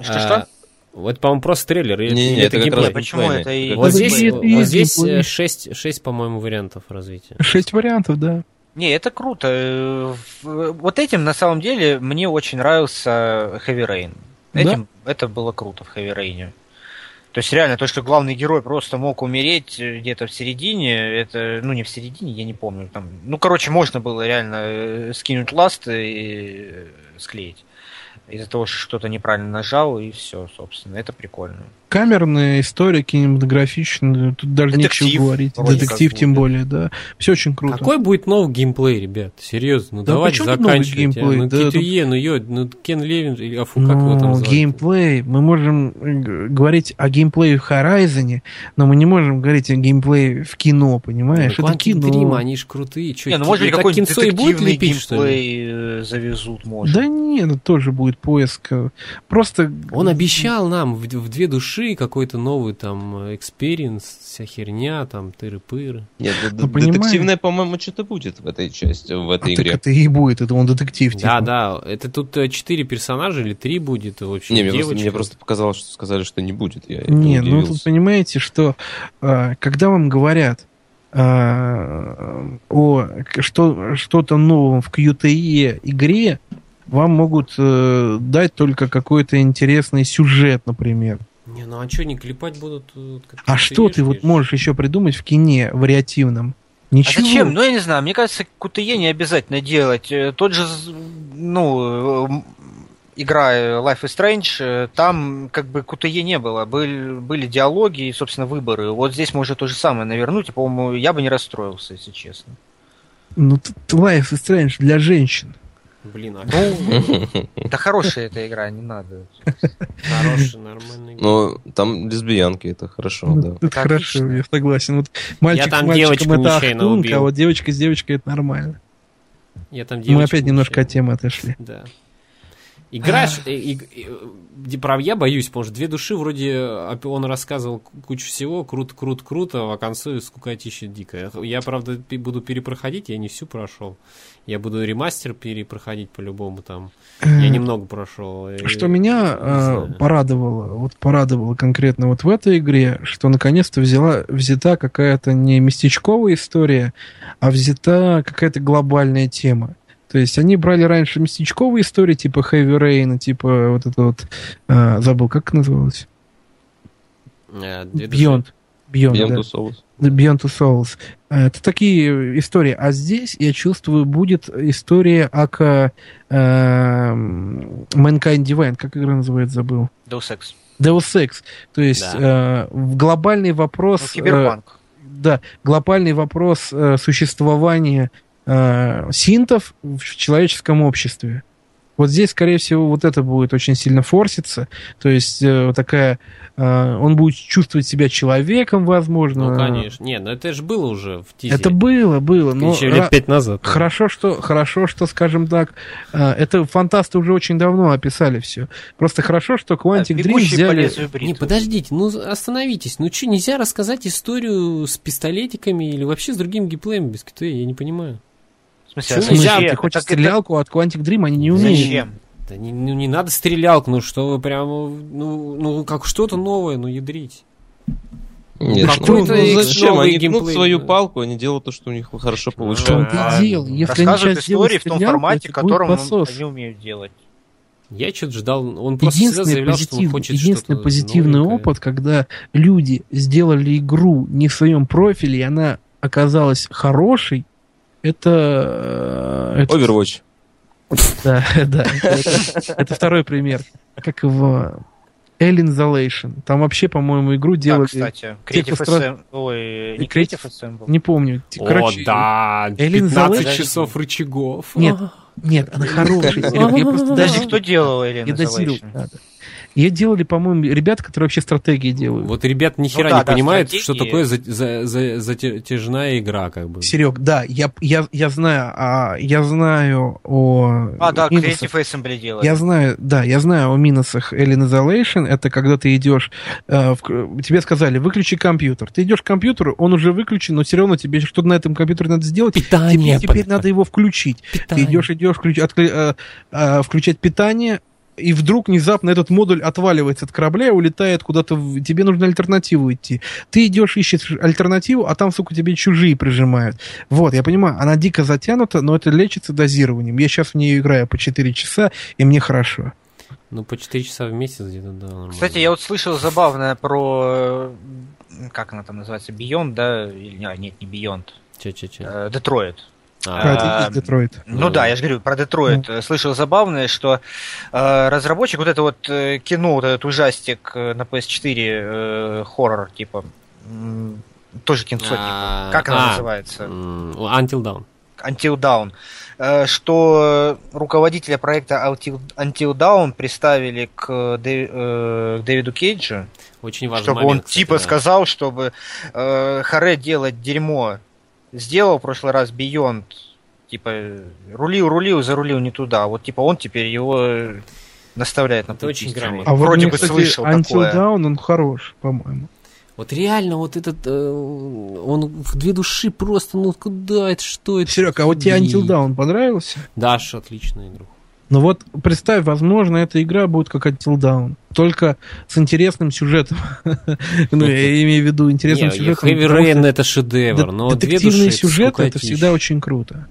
Что-что? А, Вот, по-моему, просто трейлер. Не-не, или это как геймплей? раз Почему геймплейный. это и- Вот Это здесь, и- вот здесь геймплей. 6, 6, по-моему, вариантов развития. Шесть вариантов, да. Не, это круто. Э, Вот этим, на самом деле, мне очень нравился Heavy Rain. Этим это было круто в Rain. То есть реально то, что главный герой просто мог умереть э, где-то в середине, это, ну не в середине, я не помню, там, ну короче, можно было реально э, скинуть ласт и э, склеить из-за того, что что-то неправильно нажал и все, собственно, это прикольно. Камерная история, кинематографичная, тут даже Детектив, нечего говорить. Детектив, тем будет. более, да. Все очень круто. Какой будет новый геймплей, ребят? Серьезно, ну Да давайте тут заканчивать. а? геймплей? Ну, Да, Китуе, ну ё, ну Кен Левин, а фу, как его там Ну, звать? геймплей. Мы можем э, говорить о геймплее в Horizon, но мы не можем говорить о геймплее в кино, понимаешь? Ну, Это кино. Dream, они ж крутые. Чё, не, ну может быть какой-нибудь кинцо и будет детективный лепить, геймплей э, завезут, может. Да не, ну тоже будет поиск. э, Просто... Он обещал нам в, в две души души, какой-то новый там experience, вся херня, там тыры-пыры. Нет, д- Ну, детективное, по-моему, что-то будет в этой части, в А этой так игре. это и будет, это он детектив. Да, типа. да, это тут э, четыре персонажа или три будет, в общем, Не, мне просто, мне просто показалось, что сказали, что не будет. Я Не, ну удивился. тут понимаете, что а, когда вам говорят а, о что, что-то новом в QTE игре, вам могут э, дать только какой-то интересный сюжет, например. Не, ну а что, не клепать будут? э, А что ты вот можешь еще придумать в кине вариативном? А Ничего. зачем? Ну, я не знаю, мне кажется, QTE не обязательно делать. Э, Тот же, ну, э, игра Life is Strange, там как бы QTE не было. Были, были диалоги и, собственно, выборы. Вот здесь можно то же самое навернуть, и, по-моему, я бы не расстроился, если честно. Ну, тут Life is Strange для женщин. Блин, а Ну, да хорошая эта игра, не надо. хороший, нормальный. Ну, там лесбиянки, это хорошо, Ну, да. Это хорошо, я согласен. Вот мальчик там с мальчиком девочку это убил. а вот девочка с девочкой это нормально. Я там Мы опять немножко от темы отошли. Да. Играешь, э, и- и- э, про я боюсь, потому что две души вроде э, он рассказывал ку- кучу всего, круто, круто, круто, а концу скукотища дикая. Я, правда, буду перепроходить, я не всю прошел. Я буду ремастер перепроходить по-любому там. Я немного прошел. и- Что меня не э, порадовало, вот порадовало конкретно вот в этой игре, что наконец-то взяла, взята какая-то не местечковая история, а взята какая-то глобальная тема. То есть они брали раньше местечковые истории, типа Heavy Rain, типа вот это вот, э, забыл, как называлось? Э. Beyond. Beyond, Beyond да. Two Souls. The Beyond Two Souls. Э, Это такие истории. А здесь, я чувствую, будет история Ака э, Mankind Divine. Как игра называется, забыл. Deus Ex. Deus Ex. То есть э, в глобальный Ну, вопрос... э, киберпанк. да, глобальный вопрос э, существования э, синтов в человеческом обществе. Вот здесь, скорее всего, вот это будет очень сильно форситься. То есть э, вот такая... э, он будет чувствовать себя человеком, возможно. Ну, конечно. Нет, ну это же было уже в тизере. Это было, было. Но Еще лет пять назад. Хорошо, что, хорошо, что, скажем так, э, это фантасты уже очень давно описали все. Просто хорошо, что Quantic Dream Бегущий по взяли... Не, подождите, ну остановитесь. Ну что, нельзя рассказать историю с пистолетиками или вообще с другим геймплеем без КТ? Я не понимаю. В смысле, В смысле, зачем? ты хочешь Так это- стрелялку от Quantic Dream, они не умеют. Зачем? Да не, ну, не надо стрелялку, ну что вы прям, ну, ну как что-то новое, ну ядрить. Нет, Ну, ну, что, ну, ну, зачем? Они гнут свою да. палку, они делают то, что у них хорошо В получается. А, и дело. Если делают истории в том формате, это которым посос. они умеют делать. Я что-то ждал, он просто Единственный, заявлял, что он позитив- хочет единственный что-то позитивный новенькое. опыт, когда люди сделали игру не в своем профиле, и она оказалась хорошей, это... э, это- Overwatch. Да, да. Это, второй пример. Как его... Alien Isolation. Там вообще, по-моему, игру делали... кстати, те, Creative SM... Ой, не Creative- SM. Не помню. О, Короче, да, Alien 15 Isolation. часов рычагов. Нет. Нет, она хорошая. Даже кто делал Alien Isolation? Ее делали, по-моему, ребята, которые вообще стратегии делают. Вот ребята ни хера Ну да, не да, понимают, стратегии. что такое за- за- за- затяжная игра, как бы. Серег, да, я, я, я знаю, а, я знаю о А, да, минусах. Creative Assembly делали. Я знаю, да, я знаю о минусах Alien Isolation. Это когда ты идешь, э, в- тебе сказали, выключи компьютер. Ты идешь к компьютеру, он уже выключен, но все равно тебе что-то на этом компьютере надо сделать. Питание. Тебе теперь надо его включить. питание. Ты идешь, идешь, включ- откры- э, э, включать питание, и вдруг внезапно этот модуль отваливается от корабля и улетает куда-то. в- Тебе нужно альтернативу идти. Ты идешь, ищешь альтернативу, а там, сука, тебе чужие прижимают. Вот, я понимаю, она дико затянута, но это лечится дозированием. Я сейчас в нее играю по 4 часа, и мне хорошо. Ну, по 4 часа в месяц где-то, да, нормально. Кстати, я вот слышал забавное про... э, Как она там называется? Beyond, да? Или, а, нет, не Beyond. Че-че-че. Э, Детройт. А, Детройт. Ну Ну. да, я же говорю про Детройт. Э, Слышал забавное, что э, разработчик, вот это вот э, кино, вот этот ужастик э, на PS4, э, хоррор, типа, тоже кинцо, типа. А, Как она а, называется? Until Dawn. Until Dawn. Что руководителя проекта Until, Dawn приставили к Дэвиду Кейджу, Очень важный чтобы момент, он кстати, типа да. сказал, чтобы э, Харе делать дерьмо. Сделал в прошлый раз Beyond, типа рулил, рулил, зарулил не туда. Вот типа он теперь его наставляет на Это путь очень истины. грамотно. А Вроде бы кстати, слышал Until такое. Dawn, он хорош, по-моему. Вот реально, вот этот, э, он в две души просто, ну куда это, что это? Серег, а вот тебе. Until Dawn понравился? Даш, отличная игра. Ну вот, представь, возможно, эта игра будет как Until Dawn, только с интересным сюжетом. Ну, я имею в виду интересным сюжетом. Что Rain это шедевр, но Детективный сюжет это всегда очень круто.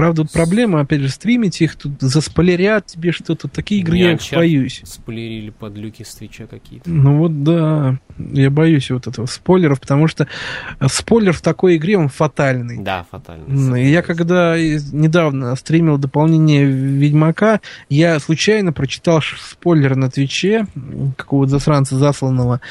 Правда, вот проблема, опять же, стримить их, тут заспойлерят тебе что-то. Такие игры я боюсь. Спойлерили под люки с Твича какие-то. Ну вот да, я боюсь вот этого спойлеров, потому что спойлер в такой игре, он фатальный. Да, фатально. М, и Я когда недавно стримил дополнение Ведьмака, я случайно прочитал спойлер на Твиче какого-то засранца засланного,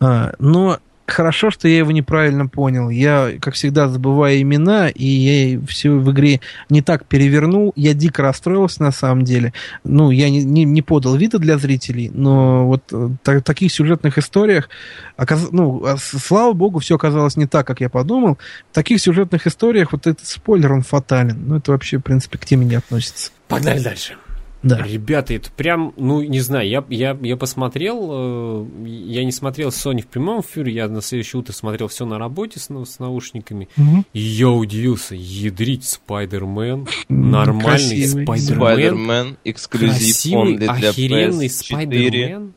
А, но хорошо, что я его неправильно понял. Я, как всегда, забываю имена, и я все в игре не так перевернул. Я дико расстроился на самом деле. Ну, я не, не, не подал вида для зрителей, но вот э, та- в таких сюжетных историях, оказ- ну, а слава богу, все оказалось не так, как я подумал. В таких сюжетных историях вот этот спойлер, он фатален. Ну, это вообще, в принципе, к теме не относится. Погнали дальше. Да. Ребята, это прям, ну, не знаю, я, я, я посмотрел, э, я не смотрел Sony в прямом эфире, я на следующее утро смотрел все на работе с, нау- с наушниками, Мгм. и я удивился, ядрить Спайдермен, нормальный. Спайдермен, Spider-Man эксклюзив красивый, only для охеренный PS4. Спайдермен.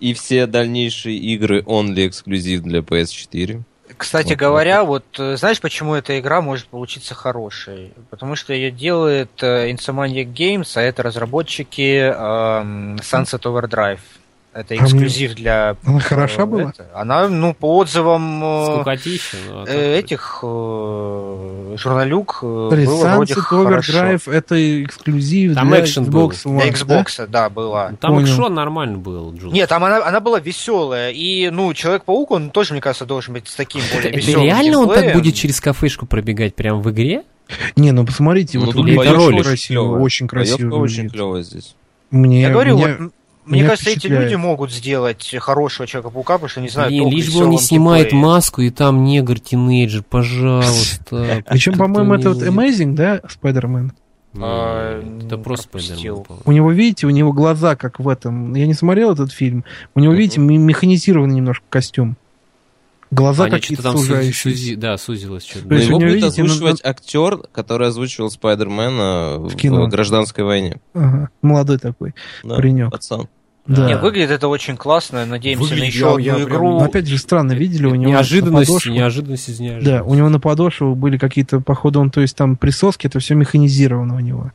И все дальнейшие игры only эксклюзив для PS4. Кстати Вот говоря, вот э, знаешь, почему эта игра может получиться хорошей? Потому что ее делает э, Insomniac Games, а это разработчики эм, Sunset Overdrive. Это А эксклюзив для... Она хороша э, была? это. Она, ну, по отзывам э, Скукотища. ну, а э, этих э, журналюк э, Смотри, было вроде. Overdrive это эксклюзив Там для экшен Xbox был. One, Для да? Xbox, да, была. Там Понял. экшон нормально был, Джун. Нет, там она, она была веселая. И, ну, Человек-паук, он тоже, мне кажется, должен быть с таким более это веселым реально он так геймплеем. будет через кафешку пробегать прям в игре? Не, ну посмотрите, Ну, вот тут боёвка очень клёвая. очень красиво. Боёвка очень клевая здесь. Мне, Я говорю, мне- вот, мне меня кажется, эти люди могут сделать хорошего Человека-паука, потому что не знаю, Блин, лишь бы он не снимает геймплее. маску, и там негр-тинейджер, пожалуйста. Причем, по-моему, это вот. Amazing, да, Спайдермен? Это просто. Спайдермен. У него, видите, у него глаза, как в этом. Я не смотрел этот фильм. У него, видите, ме- механизированный немножко костюм. Глаза А, нет, какие-то там сузи- сужающиеся. сузи- да, сузилось что-то. То Но его будет видите, озвучивать актер, который озвучивал Спайдермена в, кино. гражданской войне. Ага, молодой такой. Да, Паренек. Пацан. Да. Не, выглядит это очень классно. Надеемся на Выглядит, еще я- одну я прям- игру. Но опять же, странно, видели, у него на неожиданность, подошвах- неожиданность из Да, неожиданности. у него на подошвах были какие-то, походу, он, то есть там присоски, это все механизировано у него.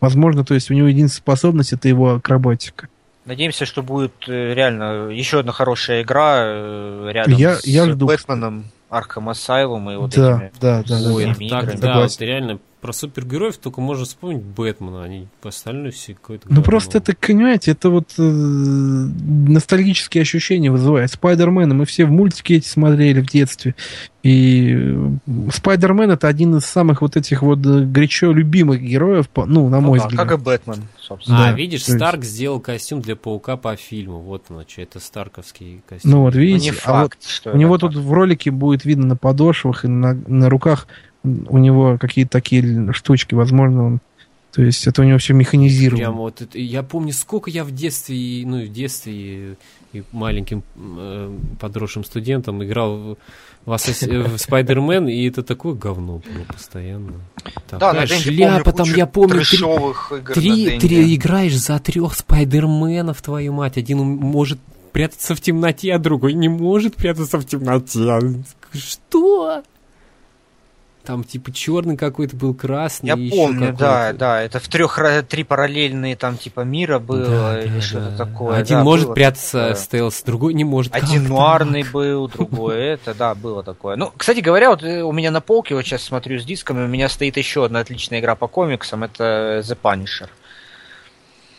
Возможно, то есть у него единственная способность это его акробатика. Надеемся, что будет э, реально еще одна хорошая игра э, рядом Я- с я жду. Бэтменом, Arkham Asylum и вот да, этими. да, да, да, да. это Так, да, вот реально про супергероев только можно вспомнить Бэтмена, они по остальное все какое-то Ну просто это, понимаете, это вот э, ностальгические ощущения вызывает. Спайдермена мы все в мультике эти смотрели в детстве. И э, Спайдермен это один из самых вот этих вот э, горячо любимых героев, по- ну, на Ну мой да, взгляд. как и Бэтмен, собственно. А, Да, видишь, есть- Старк сделал костюм для паука по фильму. Вот оно, что это Старковский костюм. Ну вот Ну, видите, не а вот факт, что у него это тут в ролике будет видно на подошвах и на, на руках у него какие-то такие штучки, возможно, он, то есть это у него все механизировано. Прям вот это, я помню, сколько я в детстве, ну, и в детстве и, и маленьким э, подросшим студентом играл в, в, Ассас- э, в и это такое говно было постоянно. Да, Такая на шляпа, помню там, я помню, три, игр три, три играешь за трех Спайдерменов, твою мать. Один может прятаться в темноте, а другой не может прятаться в темноте. Что? Там типа черный какой-то был, красный. Я помню, да, да, это в трех три параллельные там типа мира было Да, или да, что-то да. такое. Один да, может было прятаться такое. стелс, другой не может. Один Как нуарный так? был, другой это, да, было такое. Ну, кстати говоря, вот э, у меня на полке, вот сейчас смотрю с дисками, у меня стоит еще одна отличная игра по комиксам, это The Punisher.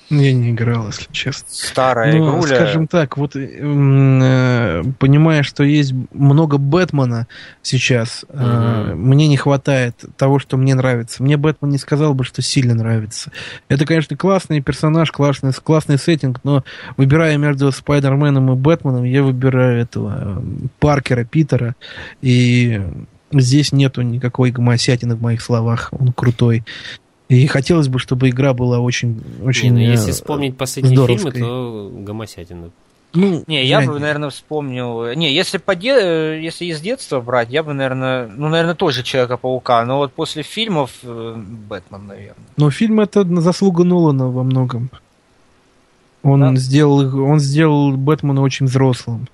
Я не играл, если честно. Старая Ну, игруля. скажем так, вот м, э, понимая, что есть много Бэтмена сейчас, э, Мгм. мне не хватает того, что мне нравится. Мне Бэтмен не сказал бы, что сильно нравится. Это, конечно, классный персонаж, классный, классный сеттинг, но выбирая между Спайдерменом и Бэтменом, я выбираю этого э, Паркера, Питера, и здесь нету никакой гомосятины в моих словах, он крутой. И хотелось бы, чтобы игра была очень, очень. Не, ну, если э, вспомнить последние здоровской. фильмы, то гомосятина. ну, Не, я глянь, бы, наверное, вспомнил... Не, если, по де... э, если из детства брать, я бы, наверное... Ну, наверное, тоже Человека-паука. Но вот после фильмов э, Бэтмен, наверное. Но фильм это на заслуга Нолана во многом. Он Да. сделал он сделал Бэтмена очень взрослым.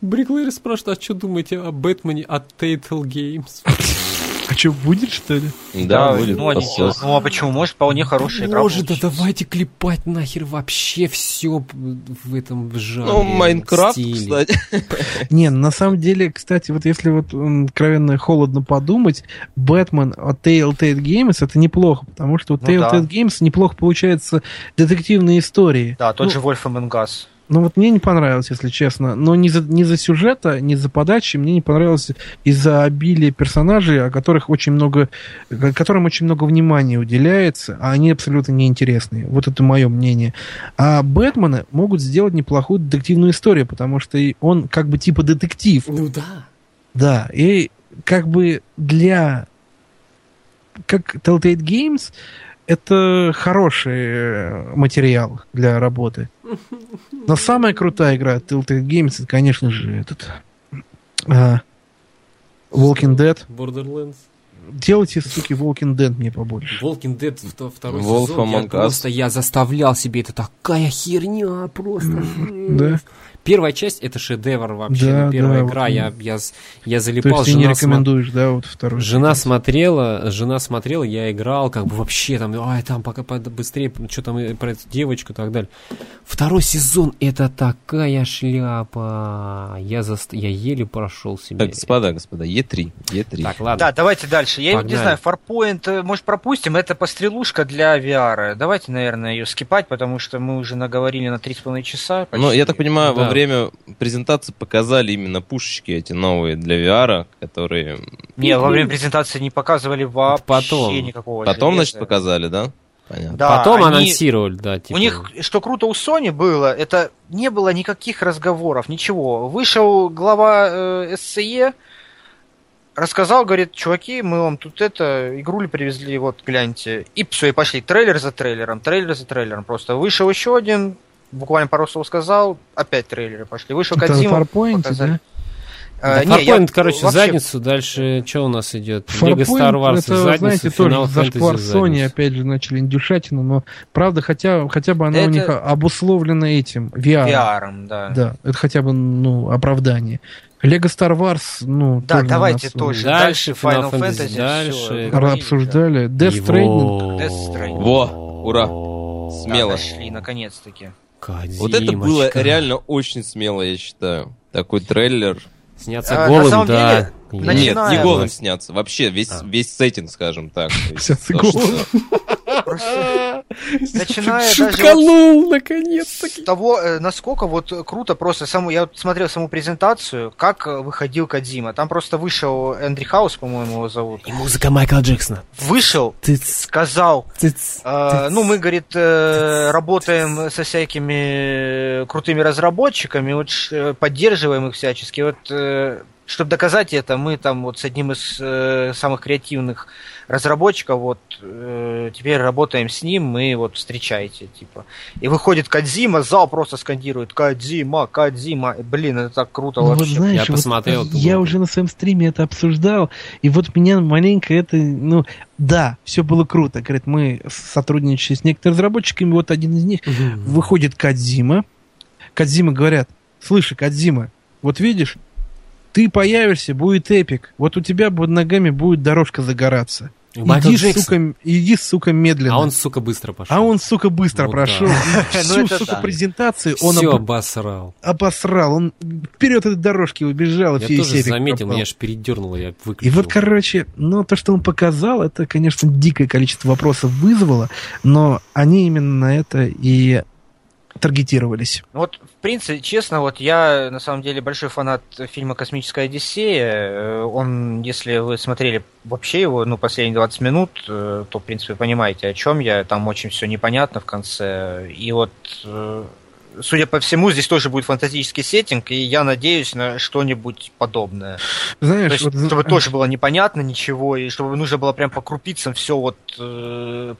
Бриклэри спрашивает, а что думаете о Бэтмене от Telltale Games? А что, будет, что ли? Да, будет. Ну, они- ну, а почему? Может, вполне хорошая игра Боже, да давайте клепать нахер вообще все в этом жанре. Ну, Майнкрафт, кстати. Не, на самом деле, кстати, вот если вот откровенно холодно подумать, Бэтмен от Telltale Games это неплохо, потому что у Ну Telltale да. Games неплохо получаются детективные истории. Да, тот Ну, же Вольф Аменгас. Ну вот мне не понравилось, если честно. Но не за, не за сюжета, не за подачи, мне не понравилось из-за обилия персонажей, о которых очень много, которым очень много внимания уделяется, а они абсолютно неинтересные. Вот это мое мнение. А Бэтмена могут сделать неплохую детективную историю, потому что он как бы типа детектив. Ну да. Да, и как бы для как Telltale Games это хороший э, материал для работы. Но самая крутая игра Telltale Games это, конечно же, этот а, Walking Dead. Borderlands. Делайте, суки, Walking Dead мне побольше. Walking Dead вто- второй Wolf сезон, я Among Us. просто я заставлял себе, это такая херня, просто Да. Первая часть это шедевр вообще, Да, первая да, игра, вот. я, я, я То залипал, есть ты не рекомендуешь, да, вот второй? жена смотрела, жена смотрела, я играл, как бы вообще там, ай, там пока быстрее, что там э, про эту девочку и так далее. Второй сезон это такая шляпа, я, заст... я еле прошел себе. Так, господа, господа, Е3. Е3. Так, ладно. Да, давайте дальше. Я Погнали. не знаю, Farpoint, э, может, пропустим. Это пострелушка для VR. Давайте, наверное, ее скипать, потому что мы уже наговорили на 3,5 часа. Ну, я так понимаю, во Да. Время презентации показали именно пушечки эти новые для VR, которые... Не, во время презентации не показывали вообще Потом. никакого Потом, железа. значит, показали, да? Понятно. Да, Потом они- анонсировали, да, типа. У них, что круто у Sony было, это не было никаких разговоров, ничего. Вышел глава э, SCE, рассказал, говорит, чуваки, мы вам тут это, игрули привезли, вот, гляньте. И все, и пошли. Трейлер за трейлером, трейлер за трейлером. Просто вышел еще один, буквально пару слов сказал, опять трейлеры пошли. Вышел Это Farpoint, показали. да? Э, Да, не, я Farpoint, короче, в вообще- задницу, дальше что у нас идет? Лего Farpoint, Star Wars это, задницу, знаете, Final тоже зашквар Sony, опять же, начали индюшатину, но правда, хотя, хотя бы она Да у это- них обусловлена этим, VR. VR, да. Да, это хотя бы, ну, оправдание. Лего Star Wars, ну, Да, тоже давайте нас, тоже. Дальше Final Final Fantasy, Fantasy, дальше. говорили, обсуждали. Death Его- Stranding. Death Stranding. Во, ура. да. Смело. Да, дошли, наконец-таки. Вот это было реально очень смело, я считаю. Такой трейлер. Сняться А, голым, на самом да. деле, Нет, не голым сняться. Вообще весь, А. весь сеттинг, скажем так. Сняться голым. Начиная вот наконец-таки. того, э, насколько вот круто просто саму, я вот смотрел саму презентацию, как э, выходил Кадзима. Там просто вышел Эндрю Хаус, по-моему, его зовут. И музыка Майкла Джексона. Вышел, Тыц, сказал, тыц, э, ну, мы, говорит, э, работаем со всякими крутыми разработчиками, вот поддерживаем их всячески. Вот, чтобы доказать это, мы там вот с одним из э, самых креативных разработчиков, вот э, теперь работаем с ним, мы вот встречайте, типа. И выходит Кадзима, зал просто скандирует Кадзима, Кадзима. Блин, это так круто Ну, вот вообще. знаешь, Я вот посмотрел я гонку. уже на своем стриме это обсуждал, и вот меня маленько это, ну, да, все было круто. Говорит, мы сотрудничали с некоторыми разработчиками, вот один из них выходит Кадзима. Кадзима говорят, слышь, Кадзима, вот видишь, ты появишься, будет эпик. Вот у тебя под ногами будет дорожка загораться. Майкл Иди, Джексон. сука, иди, сука, медленно. А он, сука, быстро пошел. А он, сука, быстро Ну прошел. да. И Всю, Ну сука, да. презентацию он Все об- обосрал. обосрал. Он вперед этой дорожки убежал, и Я тоже заметил, меня аж передернуло, я И выключил. вот, короче, ну, то, что он показал, это, конечно, дикое количество вопросов вызвало, но они именно на это и таргетировались. Вот, принципе, честно, вот я на самом деле большой фанат фильма «Космическая Одиссея». Э, Он, если вы смотрели вообще его, ну, последние 20 минут, э, то, в принципе, понимаете, о чем я. Там очень все непонятно в конце. И вот э, судя по всему, здесь тоже будет фантастический сеттинг, и я надеюсь на что-нибудь подобное. Знаешь, То есть, вот, чтобы тоже было непонятно ничего, и чтобы нужно было прям по крупицам все вот э,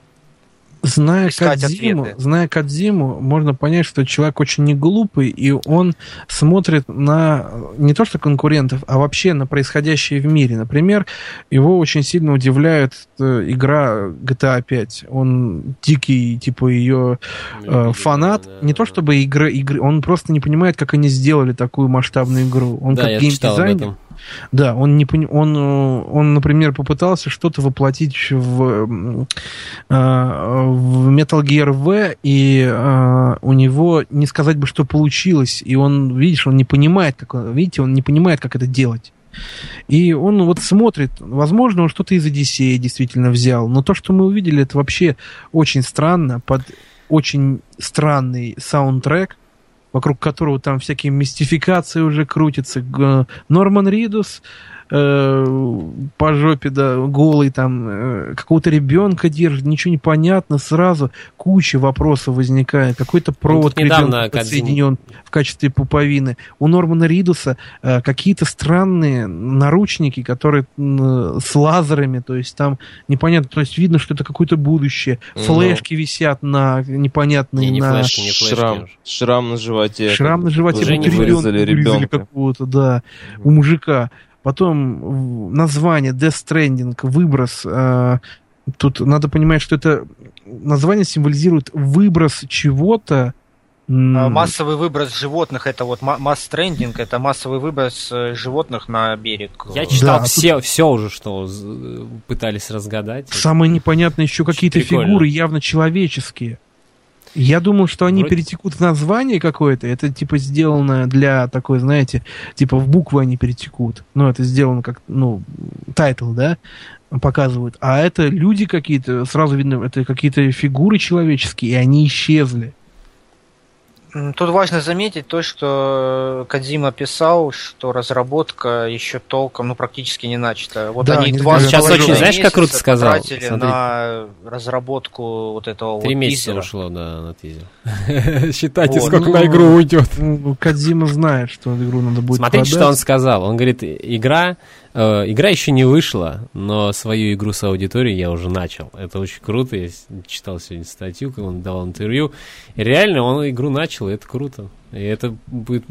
Зная Кадзиму, ответы. зная Кадзиму, можно понять, что человек очень не глупый, и он смотрит на э, не то что конкурентов, а вообще на происходящее в мире. Например, его очень сильно удивляет э, игра GTA 5. Он дикий, типа, ее э, фанат. Не то чтобы игры, игры, он просто не понимает, как они сделали такую масштабную игру. Он да, как я читал об геймдизайнер, этом. да, он, не, пони- он, э, он, например, попытался что-то воплотить в, э, в Metal Gear V, и э, у него, не сказать бы, что получилось, и он, видишь, он не понимает, как, он- видите, он не понимает, как это делать. И он вот смотрит, возможно, он что-то из Одиссея действительно взял, но то, что мы увидели, это вообще очень странно, под очень странный саундтрек, вокруг которого там всякие мистификации уже крутятся. Норман Ридус э, по жопе, да, голый там, э, какого-то ребенка держит, ничего не понятно, сразу куча вопросов возникает. Какой-то провод к тут недавно подсоединен в качестве пуповины. У Нормана Ридуса э, какие-то странные наручники, которые м, с лазерами, то есть там непонятно, то есть видно, что это какое-то будущее. Ну. Флешки висят на непонятные, Не, не на флешки, не флешки. Шрам, шрам на животе. Шрам на животе, Уже не вырезали ребенка. какого-то, да, у мужика. Потом название Death Stranding, выброс. э, тут надо понимать, что это название символизирует выброс чего-то. А Массовый выброс животных, это вот ма- масс-трендинг, это массовый выброс э, животных на берег. Я читал Да, тут- все, все уже, что пытались разгадать. Самое непонятное еще какие-то фигуры явно человеческие. Я думал, что они Вроде- перетекут в название какое-то. Это типа сделано для такой, знаете, типа в буквы они перетекут. Ну, это сделано как, ну, тайтл, да, показывают. А это люди какие-то, сразу видно, это какие-то фигуры человеческие, и они исчезли. Тут важно заметить то, что Кадзима писал, что разработка еще толком, ну, практически не начата. Вот Да, они два Сейчас очень, знаешь, как круто сказал? потратили Смотри. на разработку вот этого Три вот месяца тизера. ушло, да, на тизер. Считайте, Вот. сколько Ну, на игру уйдет. Ну, Кадзима знает, что игру надо будет Смотрите, что он сказал. Он говорит, игра, э, игра еще не вышла, но свою игру с аудиторией я уже начал. Это очень круто. Я читал сегодня статью, как он давал интервью. И реально он игру начал, и это круто. И это будет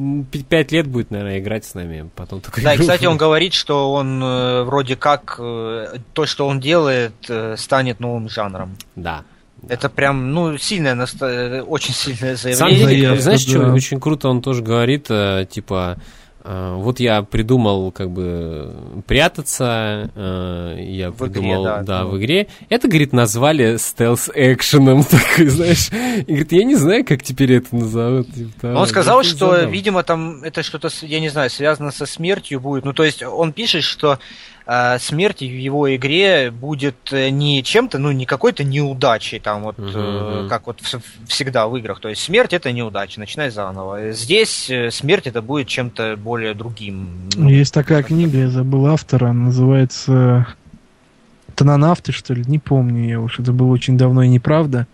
пять лет будет, наверное, играть с нами. Потом такой Да, и, кстати, он говорит, что он э, вроде как э, то, что он делает, э, станет новым жанром. Да. Это прям, ну, сильное, наста- э, очень сильное заявление. Заявка, знаешь, что да. очень круто он тоже говорит, э, типа, э, вот я придумал как бы прятаться, э, я В игре, придумал, да, да, ну. в игре. Это, говорит, назвали стелс-экшеном, такой, знаешь. И говорит, я не знаю, как теперь это назовут. типа. Он сказал, что, забавно. видимо, там это что-то, я не знаю, связано со смертью будет. Ну, то есть он пишет, что э, смерть в его игре будет э, не чем-то, ну, не какой-то неудачей, там, вот, Мгм, э, как вот вс- всегда в играх. То есть смерть это неудача, начинай заново. Здесь э, смерть это будет чем-то более другим. Ну, Есть такая книга, я забыл автора, она называется Тононавты, что ли, не помню я уж, это было очень давно и неправда.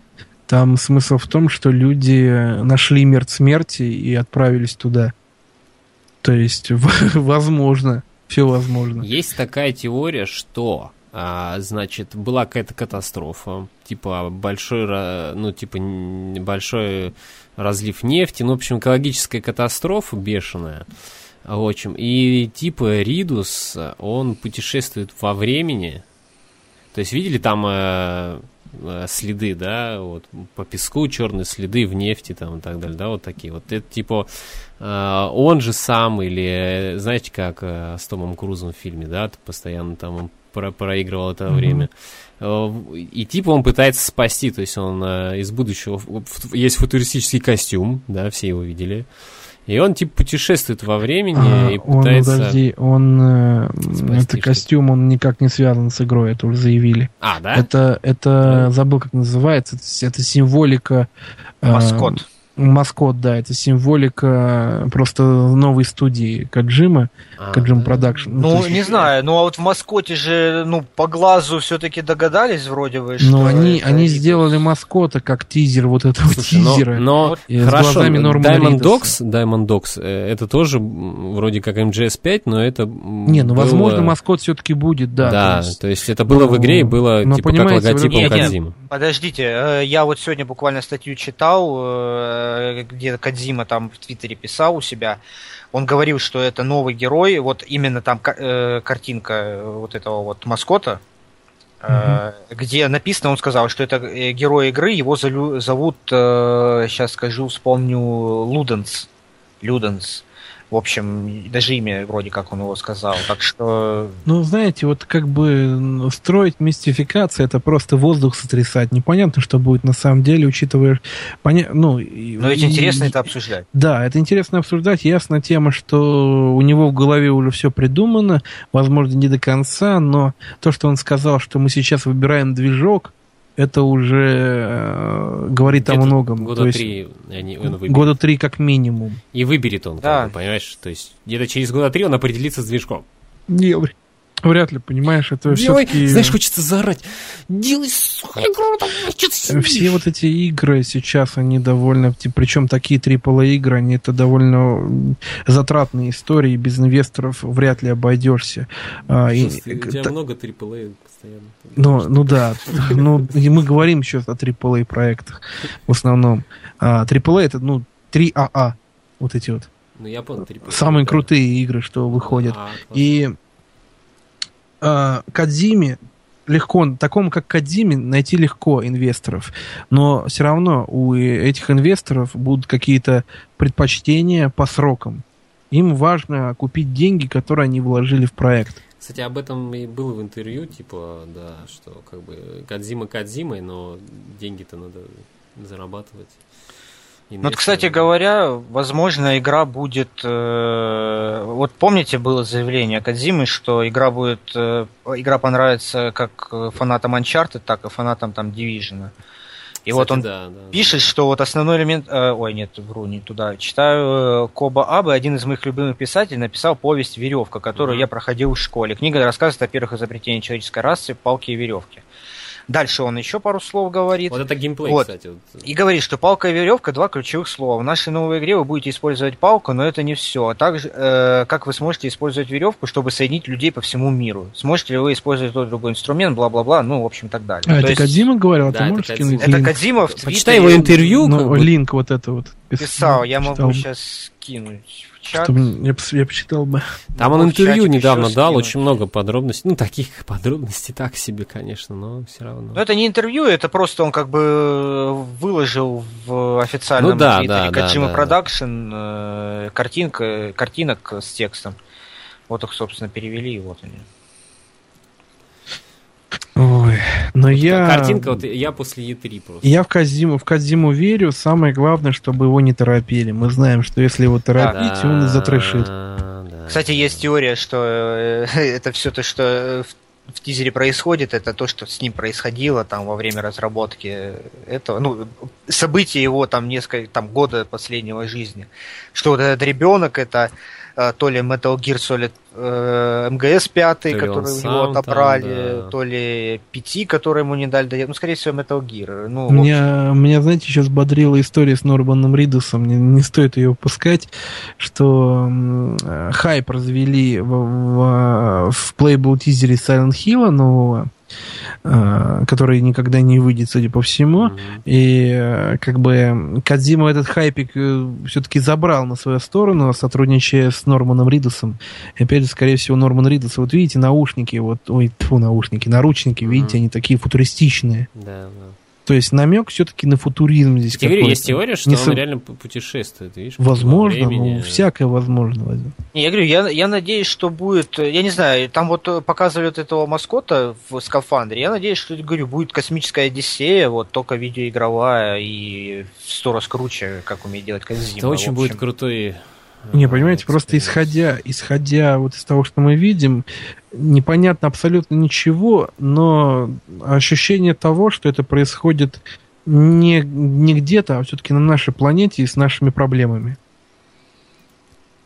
Там смысл в том, что люди нашли мир смерти и отправились туда. То есть, возможно, все возможно. Есть такая теория, что а, значит, была какая-то катастрофа, типа большой, ну, типа большой разлив нефти, ну, в общем, экологическая катастрофа бешеная. В общем, и типа Ридус, он путешествует во времени. То есть, видели там э, следы, да, вот по песку черные следы в нефти там и так далее, да, вот такие. Вот это типа э, он же сам или, э, знаете, как э, с Томом Крузом в фильме, да, постоянно там он про- проигрывал это Мгм. время. Э, И типа он пытается спасти, то есть он э, из будущего, есть футуристический костюм, да, все его видели. И он типа путешествует во времени А, и он, пытается... подожди, он, э, Спасти это костюм, он никак не связан с игрой, это уже заявили. А, да? Это, это, забыл, как называется, это, это символика... э, Маскот. Да, это символика просто новой студии Каджима, А, Каджим да. Production. Ну, не знаю, ну а вот в маскоте же, ну, по глазу все-таки догадались вроде бы, что... Но они, это они сделали маскота как тизер вот этого Слушай, но, тизера. но. И с хорошо, глазами Нормана Diamond. Dogs, Diamond Dogs, э, это тоже вроде как MGS5, но это Не, ну было- возможно маскот все-таки будет, да. Да, то есть- это было в игре и было но типа как логотипом Кодзимы. Подождите, э, я вот сегодня буквально статью читал, э, где Кадзима там в Твиттере писал у себя. Он говорил, что это новый герой, вот именно там э, картинка э, вот этого вот маскота, э, где написано, он сказал, что это э, герой игры, его зовут, сейчас скажу, вспомню, Луденс. Люденс. В общем, даже имя вроде как он его сказал. Так что Ну, знаете, вот как бы строить мистификацию, это просто воздух сотрясать. Непонятно, что будет на самом деле, учитывая... Поня... Ну, Но ведь и- интересно это обсуждать. Да, это интересно обсуждать. Ясна тема, что у него в голове уже все придумано, возможно, не до конца, но то, что он сказал, что мы сейчас выбираем движок, это уже э, говорит о Где-то многом. Года То есть три они, он выберет. года три как минимум. И выберет он, Да. как понимаешь? То есть где-то через года три он определится с движком. Не, вряд ли, понимаешь, это Делай, все-таки... знаешь, хочется заорать. Делай, сука, игру, там, сидишь?» Все вот эти игры сейчас, они довольно, причем такие AAA игры, они это довольно затратные истории, без инвесторов вряд ли обойдешься. А, и- У тебя та- много AAA постоянно. Ну, ну да, ну и мы говорим сейчас о AAA проектах в основном. А, AAA это, ну, 3АА, вот эти вот. Ну, я понял, AAA. Самые да. крутые игры, что выходят. А, классно. И а, Кадзиме легко, такому как Кадзиме найти легко инвесторов, но все равно у этих инвесторов будут какие-то предпочтения по срокам. Им важно купить деньги, которые они вложили в проект. Кстати, об этом и было в интервью, типа, да, что как бы Кадзима Кадзимой, но деньги-то надо зарабатывать. Ну, Вот, кстати говоря, возможно, игра будет... э, вот помните, было заявление Кадзимы, что игра будет... э, игра понравится как э, фанатам Uncharted, так и фанатам там Division. И вот он да, да, пишет, что вот основной элемент... э, ой, нет, вру, не туда. Читаю э, Коба Абы, один из моих любимых писателей, написал повесть «Веревка», которую Мгм. я проходил в школе. Книга рассказывает о первых изобретениях человеческой расы, палки и веревки. Дальше он еще пару слов говорит. Вот это геймплей, Вот. кстати. вот. И говорит, что палка и веревка два ключевых слова. В нашей новой игре вы будете использовать палку, но это не все. А также, э, как вы сможете использовать веревку, чтобы соединить людей по всему миру. Сможете ли вы использовать тот другой инструмент, бла-бла-бла, ну, в общем, так далее. А То это есть Кадзима говорил? Да, Ты это можешь Кодзима. скинуть Это? Кадзима в Почитай его Твиттере. интервью. Ну, как бы. линк вот это вот. пис- Писал, я могу сейчас скинуть в чат. Чтобы я, я почитал бы. Там он интервью недавно дал, скинуть. очень много подробностей. Ну, таких подробностей так себе, конечно, но все равно. Но это не интервью, это просто он как бы выложил в официальном Ну да, твиттере да, да, Kojima да. Production э, картинка, картинок с текстом. Вот их, собственно, перевели, и вот они. Но я... Картинка, вот я после Е3 просто. Я в Казиму, в Казиму верю. Самое главное, чтобы его не торопили. Мы знаем, что если его торопить, он затрешит. да. Кстати, есть теория, что э, это все то, что в, в тизере происходит, это то, что с ним происходило там во время разработки этого, ну, события его там несколько, там года последнего жизни. Что вот этот ребенок это то ли Metal Gear Solid э, МГС 5, То который у него сам там, отобрали, да. то ли 5, который ему не дали доделать. Ну, скорее всего, Metal Gear. Ну, Меня, меня, знаете, сейчас бодрила история с Норманом Ридусом. Не, не стоит ее упускать, что э, хайп развели в, в, в Playable тизере Silent Hill нового, э, который никогда не выйдет, судя по всему. И э, как бы Кадзима этот хайпик все-таки забрал на свою сторону, сотрудничая с Норманом Ридусом. И опять же, скорее всего, Норман Ридус, вот видите, наушники, вот, ой, тьфу, наушники, наручники, видите, они такие футуристичные. Да, да. То есть намек все-таки на футуризм здесь Я тебе говорю, какой-то. есть теория, что Не он со- реально путешествует, видишь? во Возможно, времени. ну, всякое возможно. Не, я говорю, я, я надеюсь, что будет, я не знаю, там вот показывали вот этого маскота в скафандре, я надеюсь, что, говорю, будет космическая Одиссея, вот только видеоигровая и в сто раз круче, как умеет делать Кодзима. Это очень будет крутой... Не, понимаете, просто исходя, исходя вот из того, что мы видим, непонятно абсолютно ничего, но ощущение того, что это происходит не, не где-то, а все-таки на нашей планете и с нашими проблемами.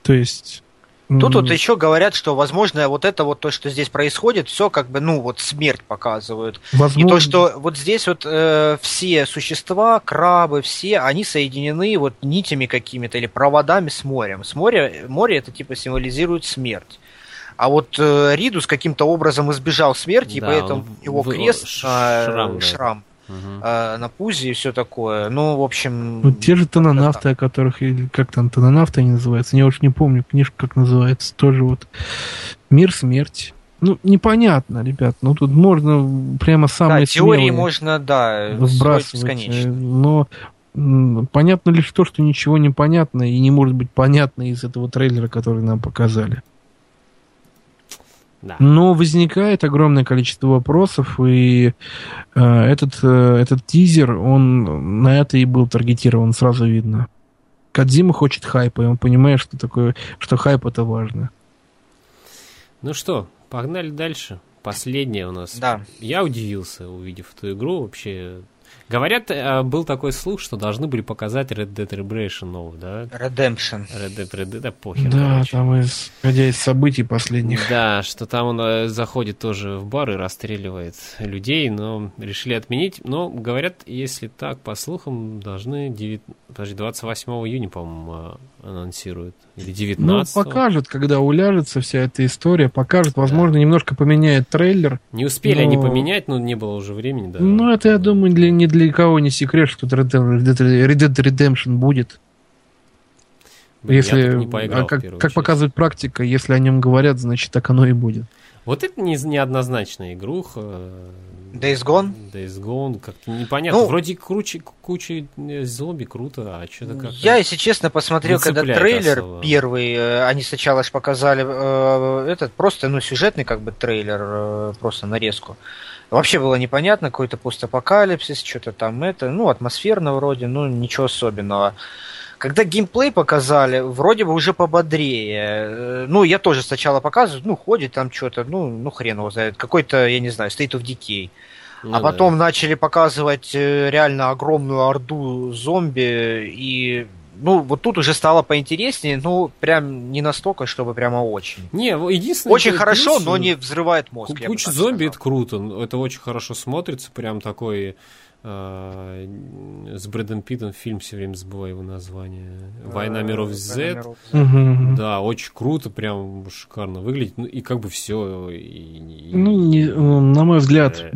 То есть... Тут м, вот еще говорят, что, возможно, вот это вот то, что здесь происходит, все как бы, ну, вот смерть показывают. И возможно, то, что вот здесь вот э, все существа, крабы, все, они соединены вот нитями какими-то или проводами с морем. С моря, море это типа символизирует смерть. А вот э, Ридус каким-то образом избежал смерти, и Да, поэтому он его крест, ш- на- шрам, да. шрам Э, на пузе и все такое. Ну, в общем... Ну, те же тононавты, о которых, или как там, тононавты они называются, я уж не помню, книжка как называется, тоже вот «Мир смерти». Ну, непонятно, ребят, ну тут можно прямо Да, самые теории смелые можно, да, строить вбрасывать, э, бесконечно. но понятно лишь то, что ничего не понятно и не может быть понятно из этого трейлера, который нам показали. Да. Но возникает огромное количество вопросов, и э, этот, э, этот тизер, он на это и был таргетирован, сразу видно. Кадзима хочет хайпа, и он понимает, что такое, что хайп это важно. Ну что, погнали дальше. Последняя у нас. Да. Я удивился, увидев эту игру вообще. Говорят, э, был такой слух, что должны были показать Red Dead Redemption новый, да? Redemption. Red Dead, Red Dead, да похер, да, короче. там исходя из событий последних. Да, что там он э, заходит тоже в бар и расстреливает людей, но решили отменить. Но говорят, если так, по слухам, должны 9... Подожди, 28 июня, по-моему, э, анонсируют. Или 19 Ну, покажет, когда уляжется вся эта история, покажет, возможно, немножко поменяет трейлер. Не успели они но- поменять, но не было уже времени, да. Ну, это, я думаю, для, ни для кого не секрет, что Red Dead, Red Dead Redemption будет. Блин, Если, не поиграл, а как, как показывает практика, если о нем говорят, значит так оно и будет. Вот это не, неоднозначная игруха. Days Gone? Days Gone, как-то непонятно. Ну, Вроде круче, куча э, зомби, круто, а что-то как Я, если честно, посмотрел, когда трейлер особо. первый, э, они сначала ж показали э, этот просто, ну, сюжетный как бы трейлер, э, просто нарезку. Вообще было непонятно, какой-то постапокалипсис, что-то там это, ну, атмосферно вроде, ну, ничего особенного. Когда геймплей показали, вроде бы уже пободрее. Э, Ну, я тоже сначала показываю, ну, ходит там что-то, ну, ну, хрен его знает. Какой-то, я не знаю, State of Decay. Ну а да. потом начали показывать э, реально огромную орду зомби, и ну вот тут уже стало поинтереснее, ну прям не настолько, чтобы прямо очень. Не, единственное... Очень плюс, хорошо, э, но не взрывает мозг. Куча зомби, сказал. это круто. Это очень хорошо смотрится. Прям такой... э, с Брэдом Питтом фильм все время забываю его название. «Война миров Z». «Война миров Z». Да, очень круто, прям шикарно выглядит. Ну и как бы все. И, Ну, не- ну, на мой взгляд, Э.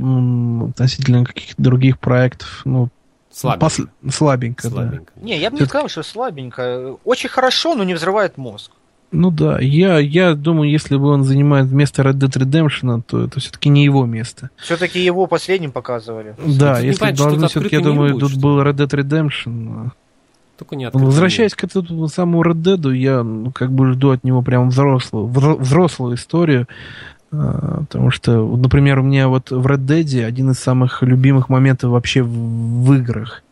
относительно каких-то других проектов, ну, слабенько. пос- слабенько, да. слабенько. Не, я бы не сказал, что слабенько. Очень хорошо, но не взрывает мозг. Ну да, я, я думаю, если бы он занимает место Red Dead Redemption, то это все-таки не его место. Все-таки его последним показывали. Да, тут не если должны все-таки, я думаю, будет, тут что был Red Dead Redemption. Только не Ну, Возвращаясь к этому самому Red Dead, я ну, как бы жду от него прям взрослую, взро- взрослую историю. А, Потому что, например, у меня вот в Red Dead один из самых любимых моментов вообще в, в играх.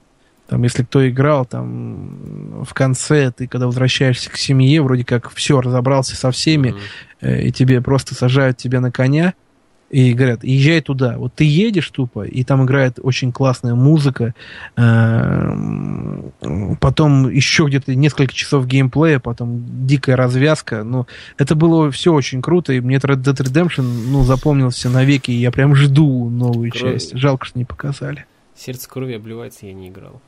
Там, если кто играл, там в конце ты, когда возвращаешься к семье, вроде как все, разобрался со всеми, э, и тебе просто сажают тебя на коня и говорят, езжай туда. Вот ты едешь тупо, и там играет очень классная музыка, э, потом еще где-то несколько часов геймплея, потом дикая развязка. Ну, это было все очень круто, и мне Red Dead Redemption ну, запомнился навеки, и я прям жду новую Кроме- часть. Жалко, что не показали. Сердце крови обливается, я не играл.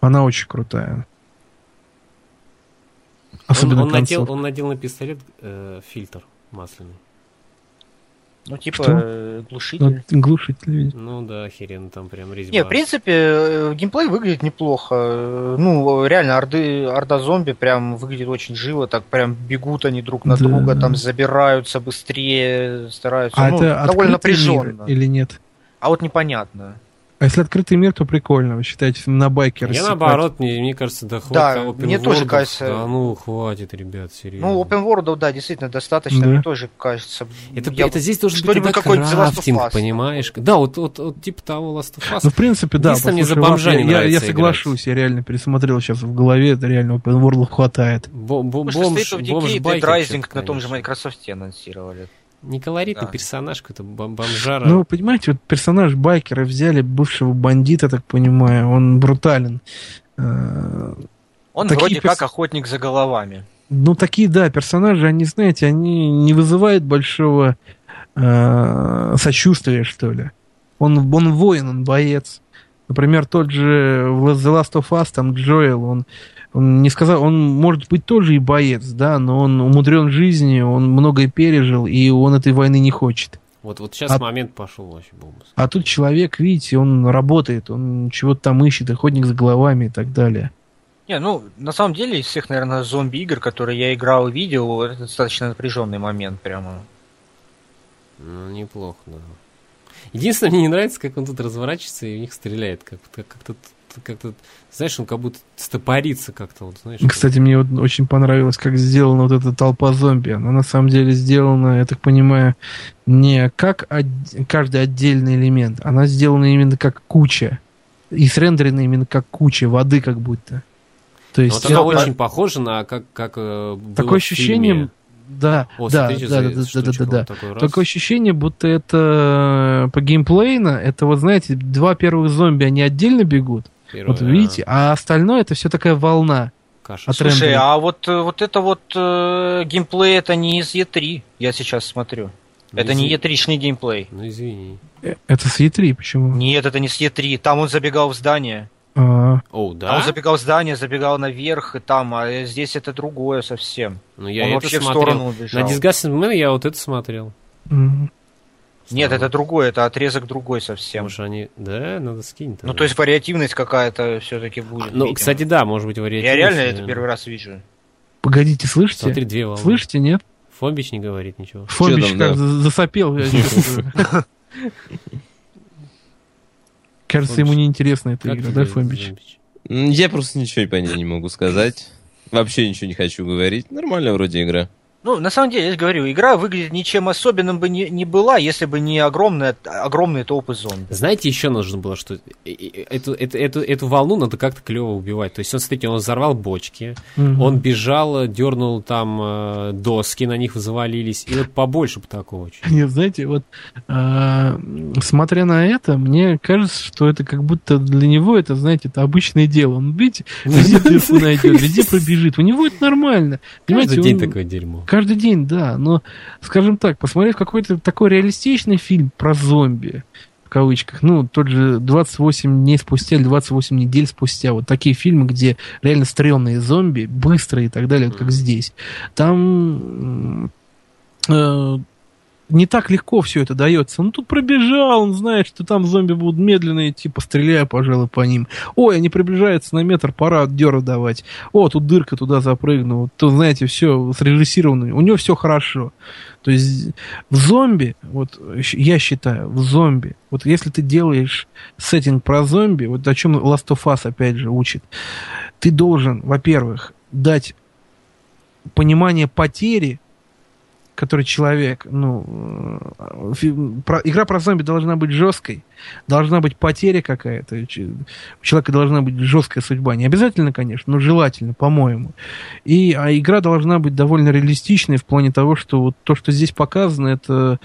Она очень крутая. Он, Особенно он надел, концовка. он надел на пистолет э, фильтр масляный. Ну, типа, Что? э, глушитель. Ну, глушитель, видишь. Ну да, охеренно, там прям резьба. Не, в принципе, э, геймплей выглядит неплохо. Э, Ну, реально, орды, орда зомби прям выглядит очень живо, так прям бегут они друг на Да. друга, там забираются быстрее, стараются. А ну, это довольно открытый мир напряженно. или нет? А вот непонятно. А если открытый мир, то прикольно. Вы считаете, на байке Я рассекать? наоборот, мне, мне кажется, да хватит Да, open мне тоже кажется- Да ну, хватит, ребят, серьезно. Ну, open world, да, действительно, достаточно, Да. мне тоже кажется. Это, Я- это здесь должен быть of крафтинг, понимаешь? Да, вот, вот, вот типа того Last of Us. Ну, в принципе, да. Мне за бомжа не я, я, я играть. соглашусь, я реально пересмотрел сейчас в голове, это реально open world хватает. Бо- бо- Потому что бомж, State of Decay и бомж Dead байкер Rising что-то, на том же конечно. Microsoft анонсировали. Неколоритный Да. персонаж, какой-то бом- бомжара. Ну, понимаете, вот персонаж байкера взяли бывшего бандита, так понимаю, он брутален. Э, Он Такие вроде перс- как охотник за головами. Ну, такие, да, персонажи, они, знаете, они не вызывают большого э, сочувствия, что ли. Он, он воин, он боец. Например, тот же в The Last of Us, там Джоэл, он, он не сказал, он может быть тоже и боец, да, но он умудрен жизнью, он многое пережил, и он этой войны не хочет. Вот, вот сейчас а- момент пошел вообще бомбус. А тут человек, видите, он работает, он чего-то там ищет, охотник за головами и так далее. Не, ну, на самом деле, из всех, наверное, зомби-игр, которые я играл и видел, это достаточно напряженный момент прямо. Ну, неплохо, да. Единственное, мне не нравится, как он тут разворачивается и в них стреляет. Как, как, как-то, как-то, знаешь, он как будто стопорится как-то, вот, знаешь. Кстати, мне вот очень понравилось, как сделана вот эта толпа зомби. Она на самом деле сделана, я так понимаю, не как од- каждый отдельный элемент. Она сделана именно как куча. И срендерена именно как куча воды как будто. То Вот есть она это- очень похожа на как, как э, было такое в ощущение, фильме. да, О, да, смотрите, да, да, да, да, да, да. вот раз. Такое ощущение, будто это по геймплейно, это вот знаете, два первых зомби, они отдельно бегут, Первая, вот видите, а остальное это все такая волна. Каша. от Слушай, Рэмбо. а вот, э, вот это вот э, геймплей, это не из Е3, я сейчас смотрю. Ну, это не извини. Е3-шный геймплей. Ну, извини. Э, Это с E3, почему? Нет, это не с Е3, там он забегал в здание. А, О, Там да? он забегал в здание, забегал наверх, и там, а здесь это другое совсем. Ну, я он это вообще в смотрел. сторону убежал. На Disgusting Man я вот это смотрел. м. Нет, это другое, это отрезок другой совсем. Может, они... Да, надо скинуть. Ну, то есть вариативность какая-то все-таки будет. Ну, видимо. кстати, да, может быть, вариативность. Я реально это первый раз вижу. Погодите, слышите? Смотри, две волны. Слышите, нет? Фомбич не говорит ничего. Фомбич там, как да? за- засопел. я чувствую. Кажется, ему неинтересна эта игра, да? М, Я просто ничего по ней не могу сказать. Вообще ничего не хочу говорить. Нормальная вроде игра. Ну, на самом деле, я же говорю, игра выглядит ничем особенным бы не, не была, если бы не огромные, огромные толпы зомби. Знаете, еще нужно было, что э, э, эту, эту, эту, эту волну надо как-то клево убивать. То есть он, смотрите, он взорвал бочки, Мгм. он бежал, дернул там э, доски, на них завалились. И вот побольше бы такого. Нет, знаете, вот а, смотря на это, мне кажется, что это как будто для него это, знаете, это обычное дело. Он, видите, везде дырку найдет, везде пробежит. У него это нормально. Понимаете, Каждый день такое дерьмо. Каждый день, да. Но, скажем так, посмотрев какой-то такой реалистичный фильм про зомби, в кавычках, ну, тот же 28 дней спустя или 28 недель спустя, вот такие фильмы, где реально стрёмные зомби, быстрые и так далее, вот как здесь. Там э, не так легко все это дается. Ну, тут пробежал, он знает, что там зомби будут медленные, типа, стреляю, пожалуй, по ним. Ой, они приближаются на метр, пора отдера давать. О, тут дырка, туда запрыгнул. То, знаете, все срежиссировано. У него все хорошо. То есть в зомби, вот я считаю, в зомби, вот если ты делаешь сеттинг про зомби, вот о чем Last of Us опять же учит, ты должен, во-первых, дать понимание потери, который человек, ну, э, про- игра про зомби должна быть жесткой, должна быть потеря какая-то, у человека должна быть жесткая судьба. Не обязательно, конечно, но желательно, по-моему. И, а игра должна быть довольно реалистичной в плане того, что вот то, что здесь показано, это,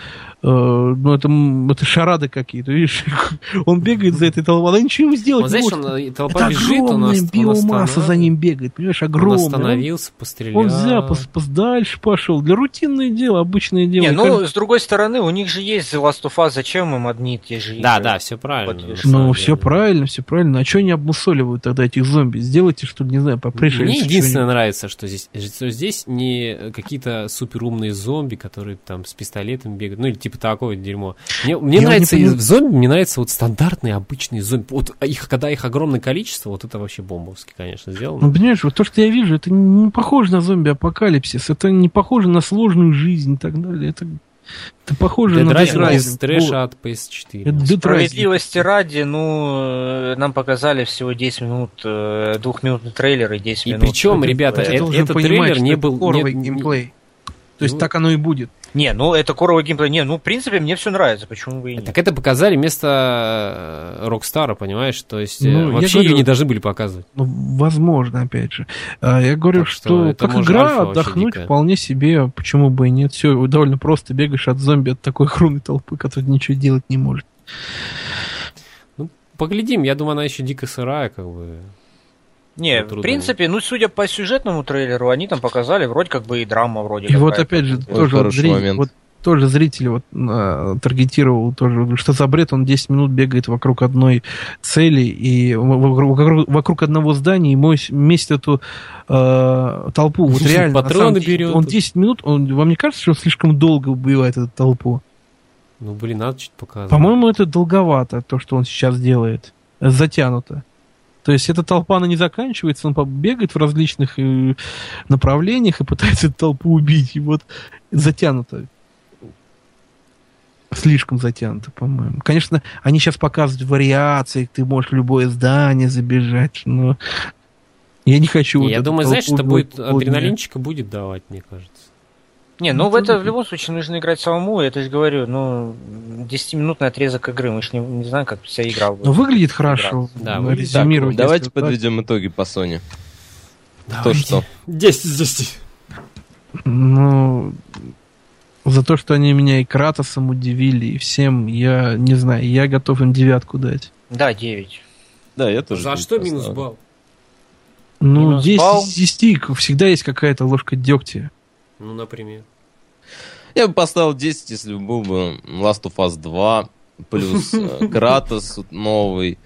э, ну, это, это шарады какие-то, видишь, он бегает за этой толпой, она ничего сделать Вот не знаешь, может. он, э, толпа это бежит, огромная он биомасса за ним бегает, понимаешь, Он огромная. Он- остановился, пострелял. он взял, пос, пос- дальше пошел. Для рутинное дело, обычное дело. Не, ну, кажется, с другой стороны, у них же есть The Last of Us, зачем им одни и те же игры? Да, да, все правильно. Самом ну, деле. все правильно, все правильно. А что они обмусоливают тогда этих зомби? Сделайте, что не знаю, по Мне единственное нравится, что здесь, что здесь не какие-то суперумные зомби, которые там с пистолетом бегают, ну или типа такое дерьмо. Мне, мне Я нравится не зомби, мне нравится вот стандартные обычные зомби. Вот их, когда их огромное количество, вот это вообще бомбовски, конечно, сделано. Ну, понимаешь, вот то, что я вижу, это не похоже на зомби-апокалипсис, это не похоже на сложную жизнь и так далее. Это, это похоже Dead на Rising Dead Rising. трэша от PS4. Это Dead Rising. Справедливости ради, ну, э, нам показали всего 10 минут, э, двухминутный трейлер и 10 И минут. причем, э, ребята, это- этот трейлер не был- не- геймплей. То есть Ну, так оно и будет. Не, ну это коровый геймплей. Не, ну в принципе мне все нравится, почему бы и нет. Так это показали вместо э, Рокстара, понимаешь? То есть э, Ну, я вообще говорю- ее не должны были показывать. Ну, возможно, опять же. А, Я говорю, Так что что, это как игра отдохнуть вполне себе, почему бы и нет. Все довольно просто. Бегаешь от зомби, от такой огромной толпы, которая ничего делать не может. Поглядим, я думаю, она еще дико сырая, как бы. Не, в принципе, ну судя по сюжетному трейлеру, они там показали вроде как бы и драма вроде. И вот опять же, Ой, тоже вот, зритель, вот тоже зритель вот а, таргетировал тоже, что за бред, он 10 минут бегает вокруг одной цели и вокруг, вокруг- одного здания и месяц эту э, толпу. Вот реально, Патроны самом деле, берет. он 10 минут, он, вам не кажется, что он слишком долго убивает эту толпу? Ну, блин, надо чуть показывать. По-моему, это долговато, то, что он сейчас делает. Затянуто. То есть эта толпа, она не заканчивается, он бегает в различных э, направлениях и пытается эту толпу убить. И вот затянуто. Слишком затянуто, по-моему. Конечно, они сейчас показывают вариации, ты можешь в любое здание забежать, но я не хочу. Вот я эту думаю, знаешь, это будет адреналинчика будет давать, мне кажется. Не, ну Ну, в это в любом случае нужно играть самому, я то есть говорю, ну 10-минутный отрезок игры, мы же не, не знаем, как вся игра будет. Но выглядит хорошо. Да, ну, выглядит- Так, давайте так. подведем итоги по Sony. Давайте. что. 10 10. Ну, за то, что они меня и Кратосом удивили, и всем, я не знаю, я готов им девятку дать. Да, 9. Да, я тоже. За что минус поставлю. балл? Ну, Минус 10 балл. из 10, всегда есть какая-то ложка дегтя. Ну, например. Я бы поставил 10, если бы был бы Last of Us 2, плюс э, Кратос новый,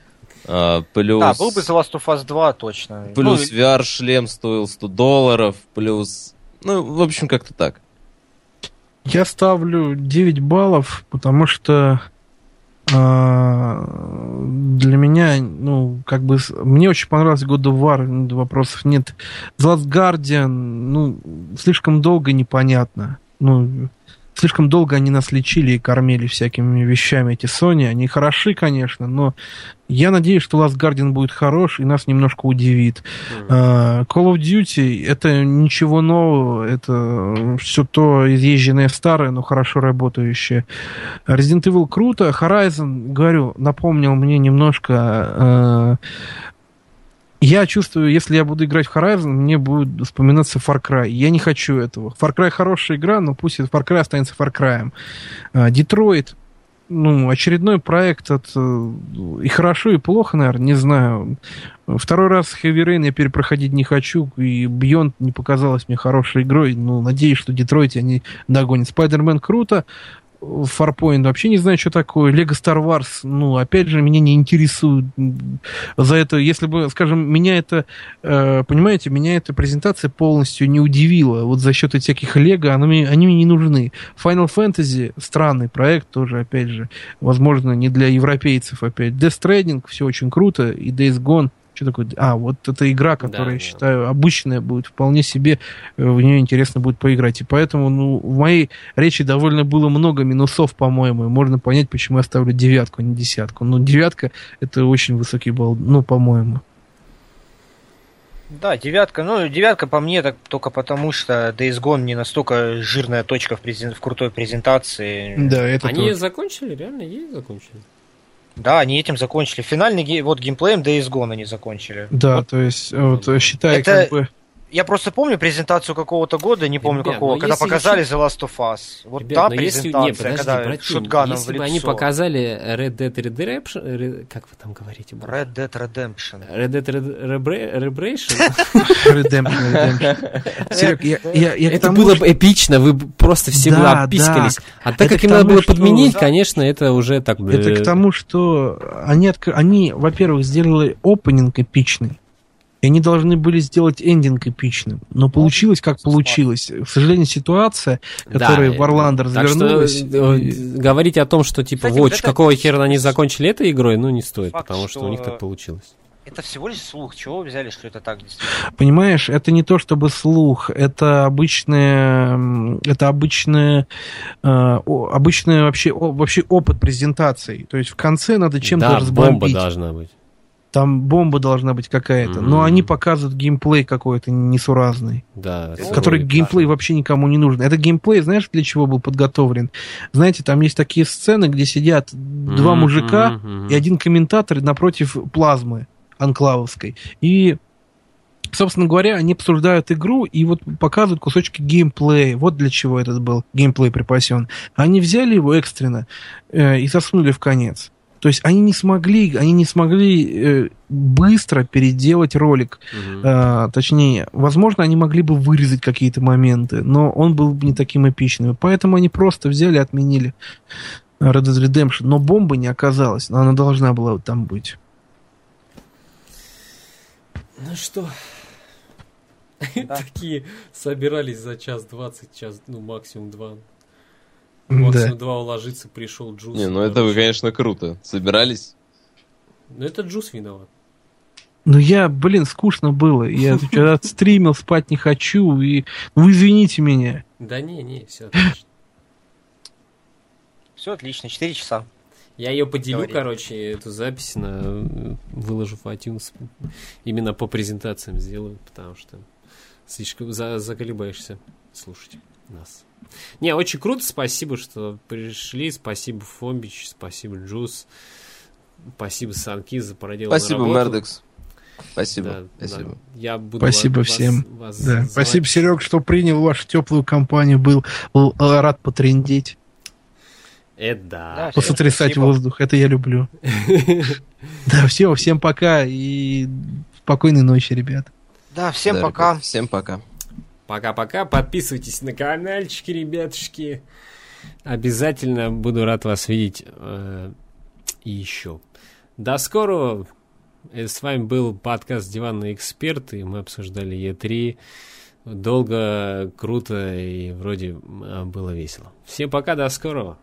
э, плюс... Да, был бы The Last of Us 2 точно. Плюс Ну, VR-шлем стоил 100 долларов, плюс... Ну, в общем, как-то так. Я ставлю 9 баллов, потому что а, для меня, ну, как бы, мне очень понравился God of War, н- вопросов нет. The Last Guardian, ну, слишком долго непонятно. Ну, слишком долго они нас лечили и кормили всякими вещами, эти Sony. Они хороши, конечно, но я надеюсь, что Last Guardian будет хорош и нас немножко удивит. А, Call of Duty это ничего нового, это все то изъезженное старое, но хорошо работающее. Resident Evil круто, Horizon, говорю, напомнил мне немножко. Я чувствую, если я буду играть в Horizon, мне будет вспоминаться Far Cry. Я не хочу этого. Far Cry хорошая игра, но пусть Far Cry останется Far Cry. Детройт, ну, очередной проект от... э, И хорошо, и плохо, наверное, не знаю. Второй раз Heavy Rain я перепроходить не хочу, и Beyond не показалась мне хорошей игрой. Ну, надеюсь, что в Детройте они догонят. Spider-Man круто, Farpoint вообще не знаю, что такое. Lego Star Wars, ну, опять же, меня не интересует за это. Если бы, скажем, меня это, э, понимаете, меня эта презентация полностью не удивила. Вот за счет этих Лего, мне- они мне не нужны. Final Fantasy, странный проект тоже, опять же, возможно, не для европейцев опять. Death Stranding, все очень круто, и Days Gone, что такое? А, вот эта игра, которая, Да, я да. считаю, обычная будет, вполне себе э, в нее интересно будет поиграть. И поэтому, ну, в моей речи довольно было много минусов, по-моему, и можно понять, почему я ставлю девятку, а не десятку. Ну, девятка это очень высокий балл, ну, по-моему. Да, девятка. Ну, девятка по мне так только потому, что Days Gone не настолько жирная точка в, презен- в крутой презентации. Да, это Они тоже. закончили? Реально есть закончили? Да, они этим закончили. Финальный вот геймплеем Days Gone они закончили. Да, Вот то есть, э, вот, считай, Это- как бы... Я просто помню презентацию какого-то года, не помню Ребят, какого, ну когда если показали еще- The Last of Us. Вот Ребят, та но если- презентация, не, подожди, когда братья, шотганом если в бы лицо. они показали Red Dead Redemption, Red- как вы там говорите? бро? Red Dead Redemption. Red Dead? Redemption, Redemption. Серег, я, Это было бы эпично, вы бы просто все бы опискались. А так как им надо было подменить, конечно, это уже так... Это э, к тому, что они, они во-первых, сделали опенинг эпичный, и они должны были сделать эндинг эпичным. Но получилось, как получилось. К сожалению, ситуация, которая Да, в Орландо Так что развернулась... э, и- говорить о том, что типа, Кстати, вот это- какого хера они закончили этой игрой, ну не стоит, Факт, потому что у что- них так получилось. Это всего лишь слух. Чего вы взяли, что это так действительно? Понимаешь, это не то чтобы слух, это обычное, это обычное, э, обычное вообще, о- вообще опыт презентации. То есть в конце надо чем-то да, бомба разбомбить. должна быть. Там бомба должна быть какая-то. Но Мгм. они показывают геймплей какой-то несуразный. Да. Который свой. геймплей вообще никому не нужен. Это геймплей, знаешь, для чего был подготовлен? Знаете, там есть такие сцены, где сидят два Мгм, мужика мгм. и один комментатор напротив плазмы анклавовской. И Собственно говоря, они обсуждают игру и вот показывают кусочки геймплея. Вот для чего этот был геймплей припасен. Они взяли его экстренно э, и засунули в конец. То есть они не смогли, они не смогли э, быстро переделать ролик. Мгм. А, точнее, возможно, они могли бы вырезать какие-то моменты, но он был бы не таким эпичным. Поэтому они просто взяли и отменили Red Dead Redemption. Но бомбы не оказалось, но она должна была там быть. Ну что, Да. такие собирались за час двадцать, час, ну максимум два. Да. Максимум два уложиться, пришел Джус. Не, ну это вы, конечно, круто. Собирались? Ну это Джус виноват. Ну я, блин, скучно было. Я вчера стримил, спать не хочу. И вы извините меня. Да не, не, все отлично. Все отлично, 4 часа. Я ее поделю, Говори. короче, эту запись на выложу в iTunes. Именно по презентациям сделаю, потому что слишком за, заколебаешься слушать нас. Не, очень круто, спасибо, что пришли, спасибо Фомбич, спасибо Джус, спасибо Санки за проделанную Спасибо, работу. Мердекс. Спасибо. Да, Спасибо. да. Я буду Спасибо вас- всем. вас Да. звать. Спасибо, Серег, что принял вашу теплую компанию. Был, был э, рад потрендеть, Это да. Да, посотрясать спасибо. воздух. Это я люблю. Да, все, всем пока и спокойной ночи, ребят. Да, всем Да, пока. Всем пока. Пока-пока. Подписывайтесь на каналчики, ребятушки. Обязательно буду рад вас видеть э, и еще. До скорого. Э, С вами был подкаст «Диванные эксперты». Мы обсуждали Е3. Долго, круто и вроде э, было весело. Всем пока, до скорого.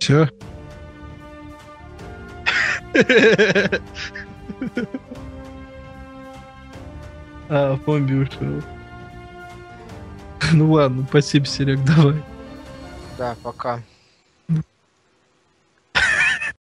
Все. А, Фомби ушел. Ну ладно, спасибо, Серег, давай. Да, пока.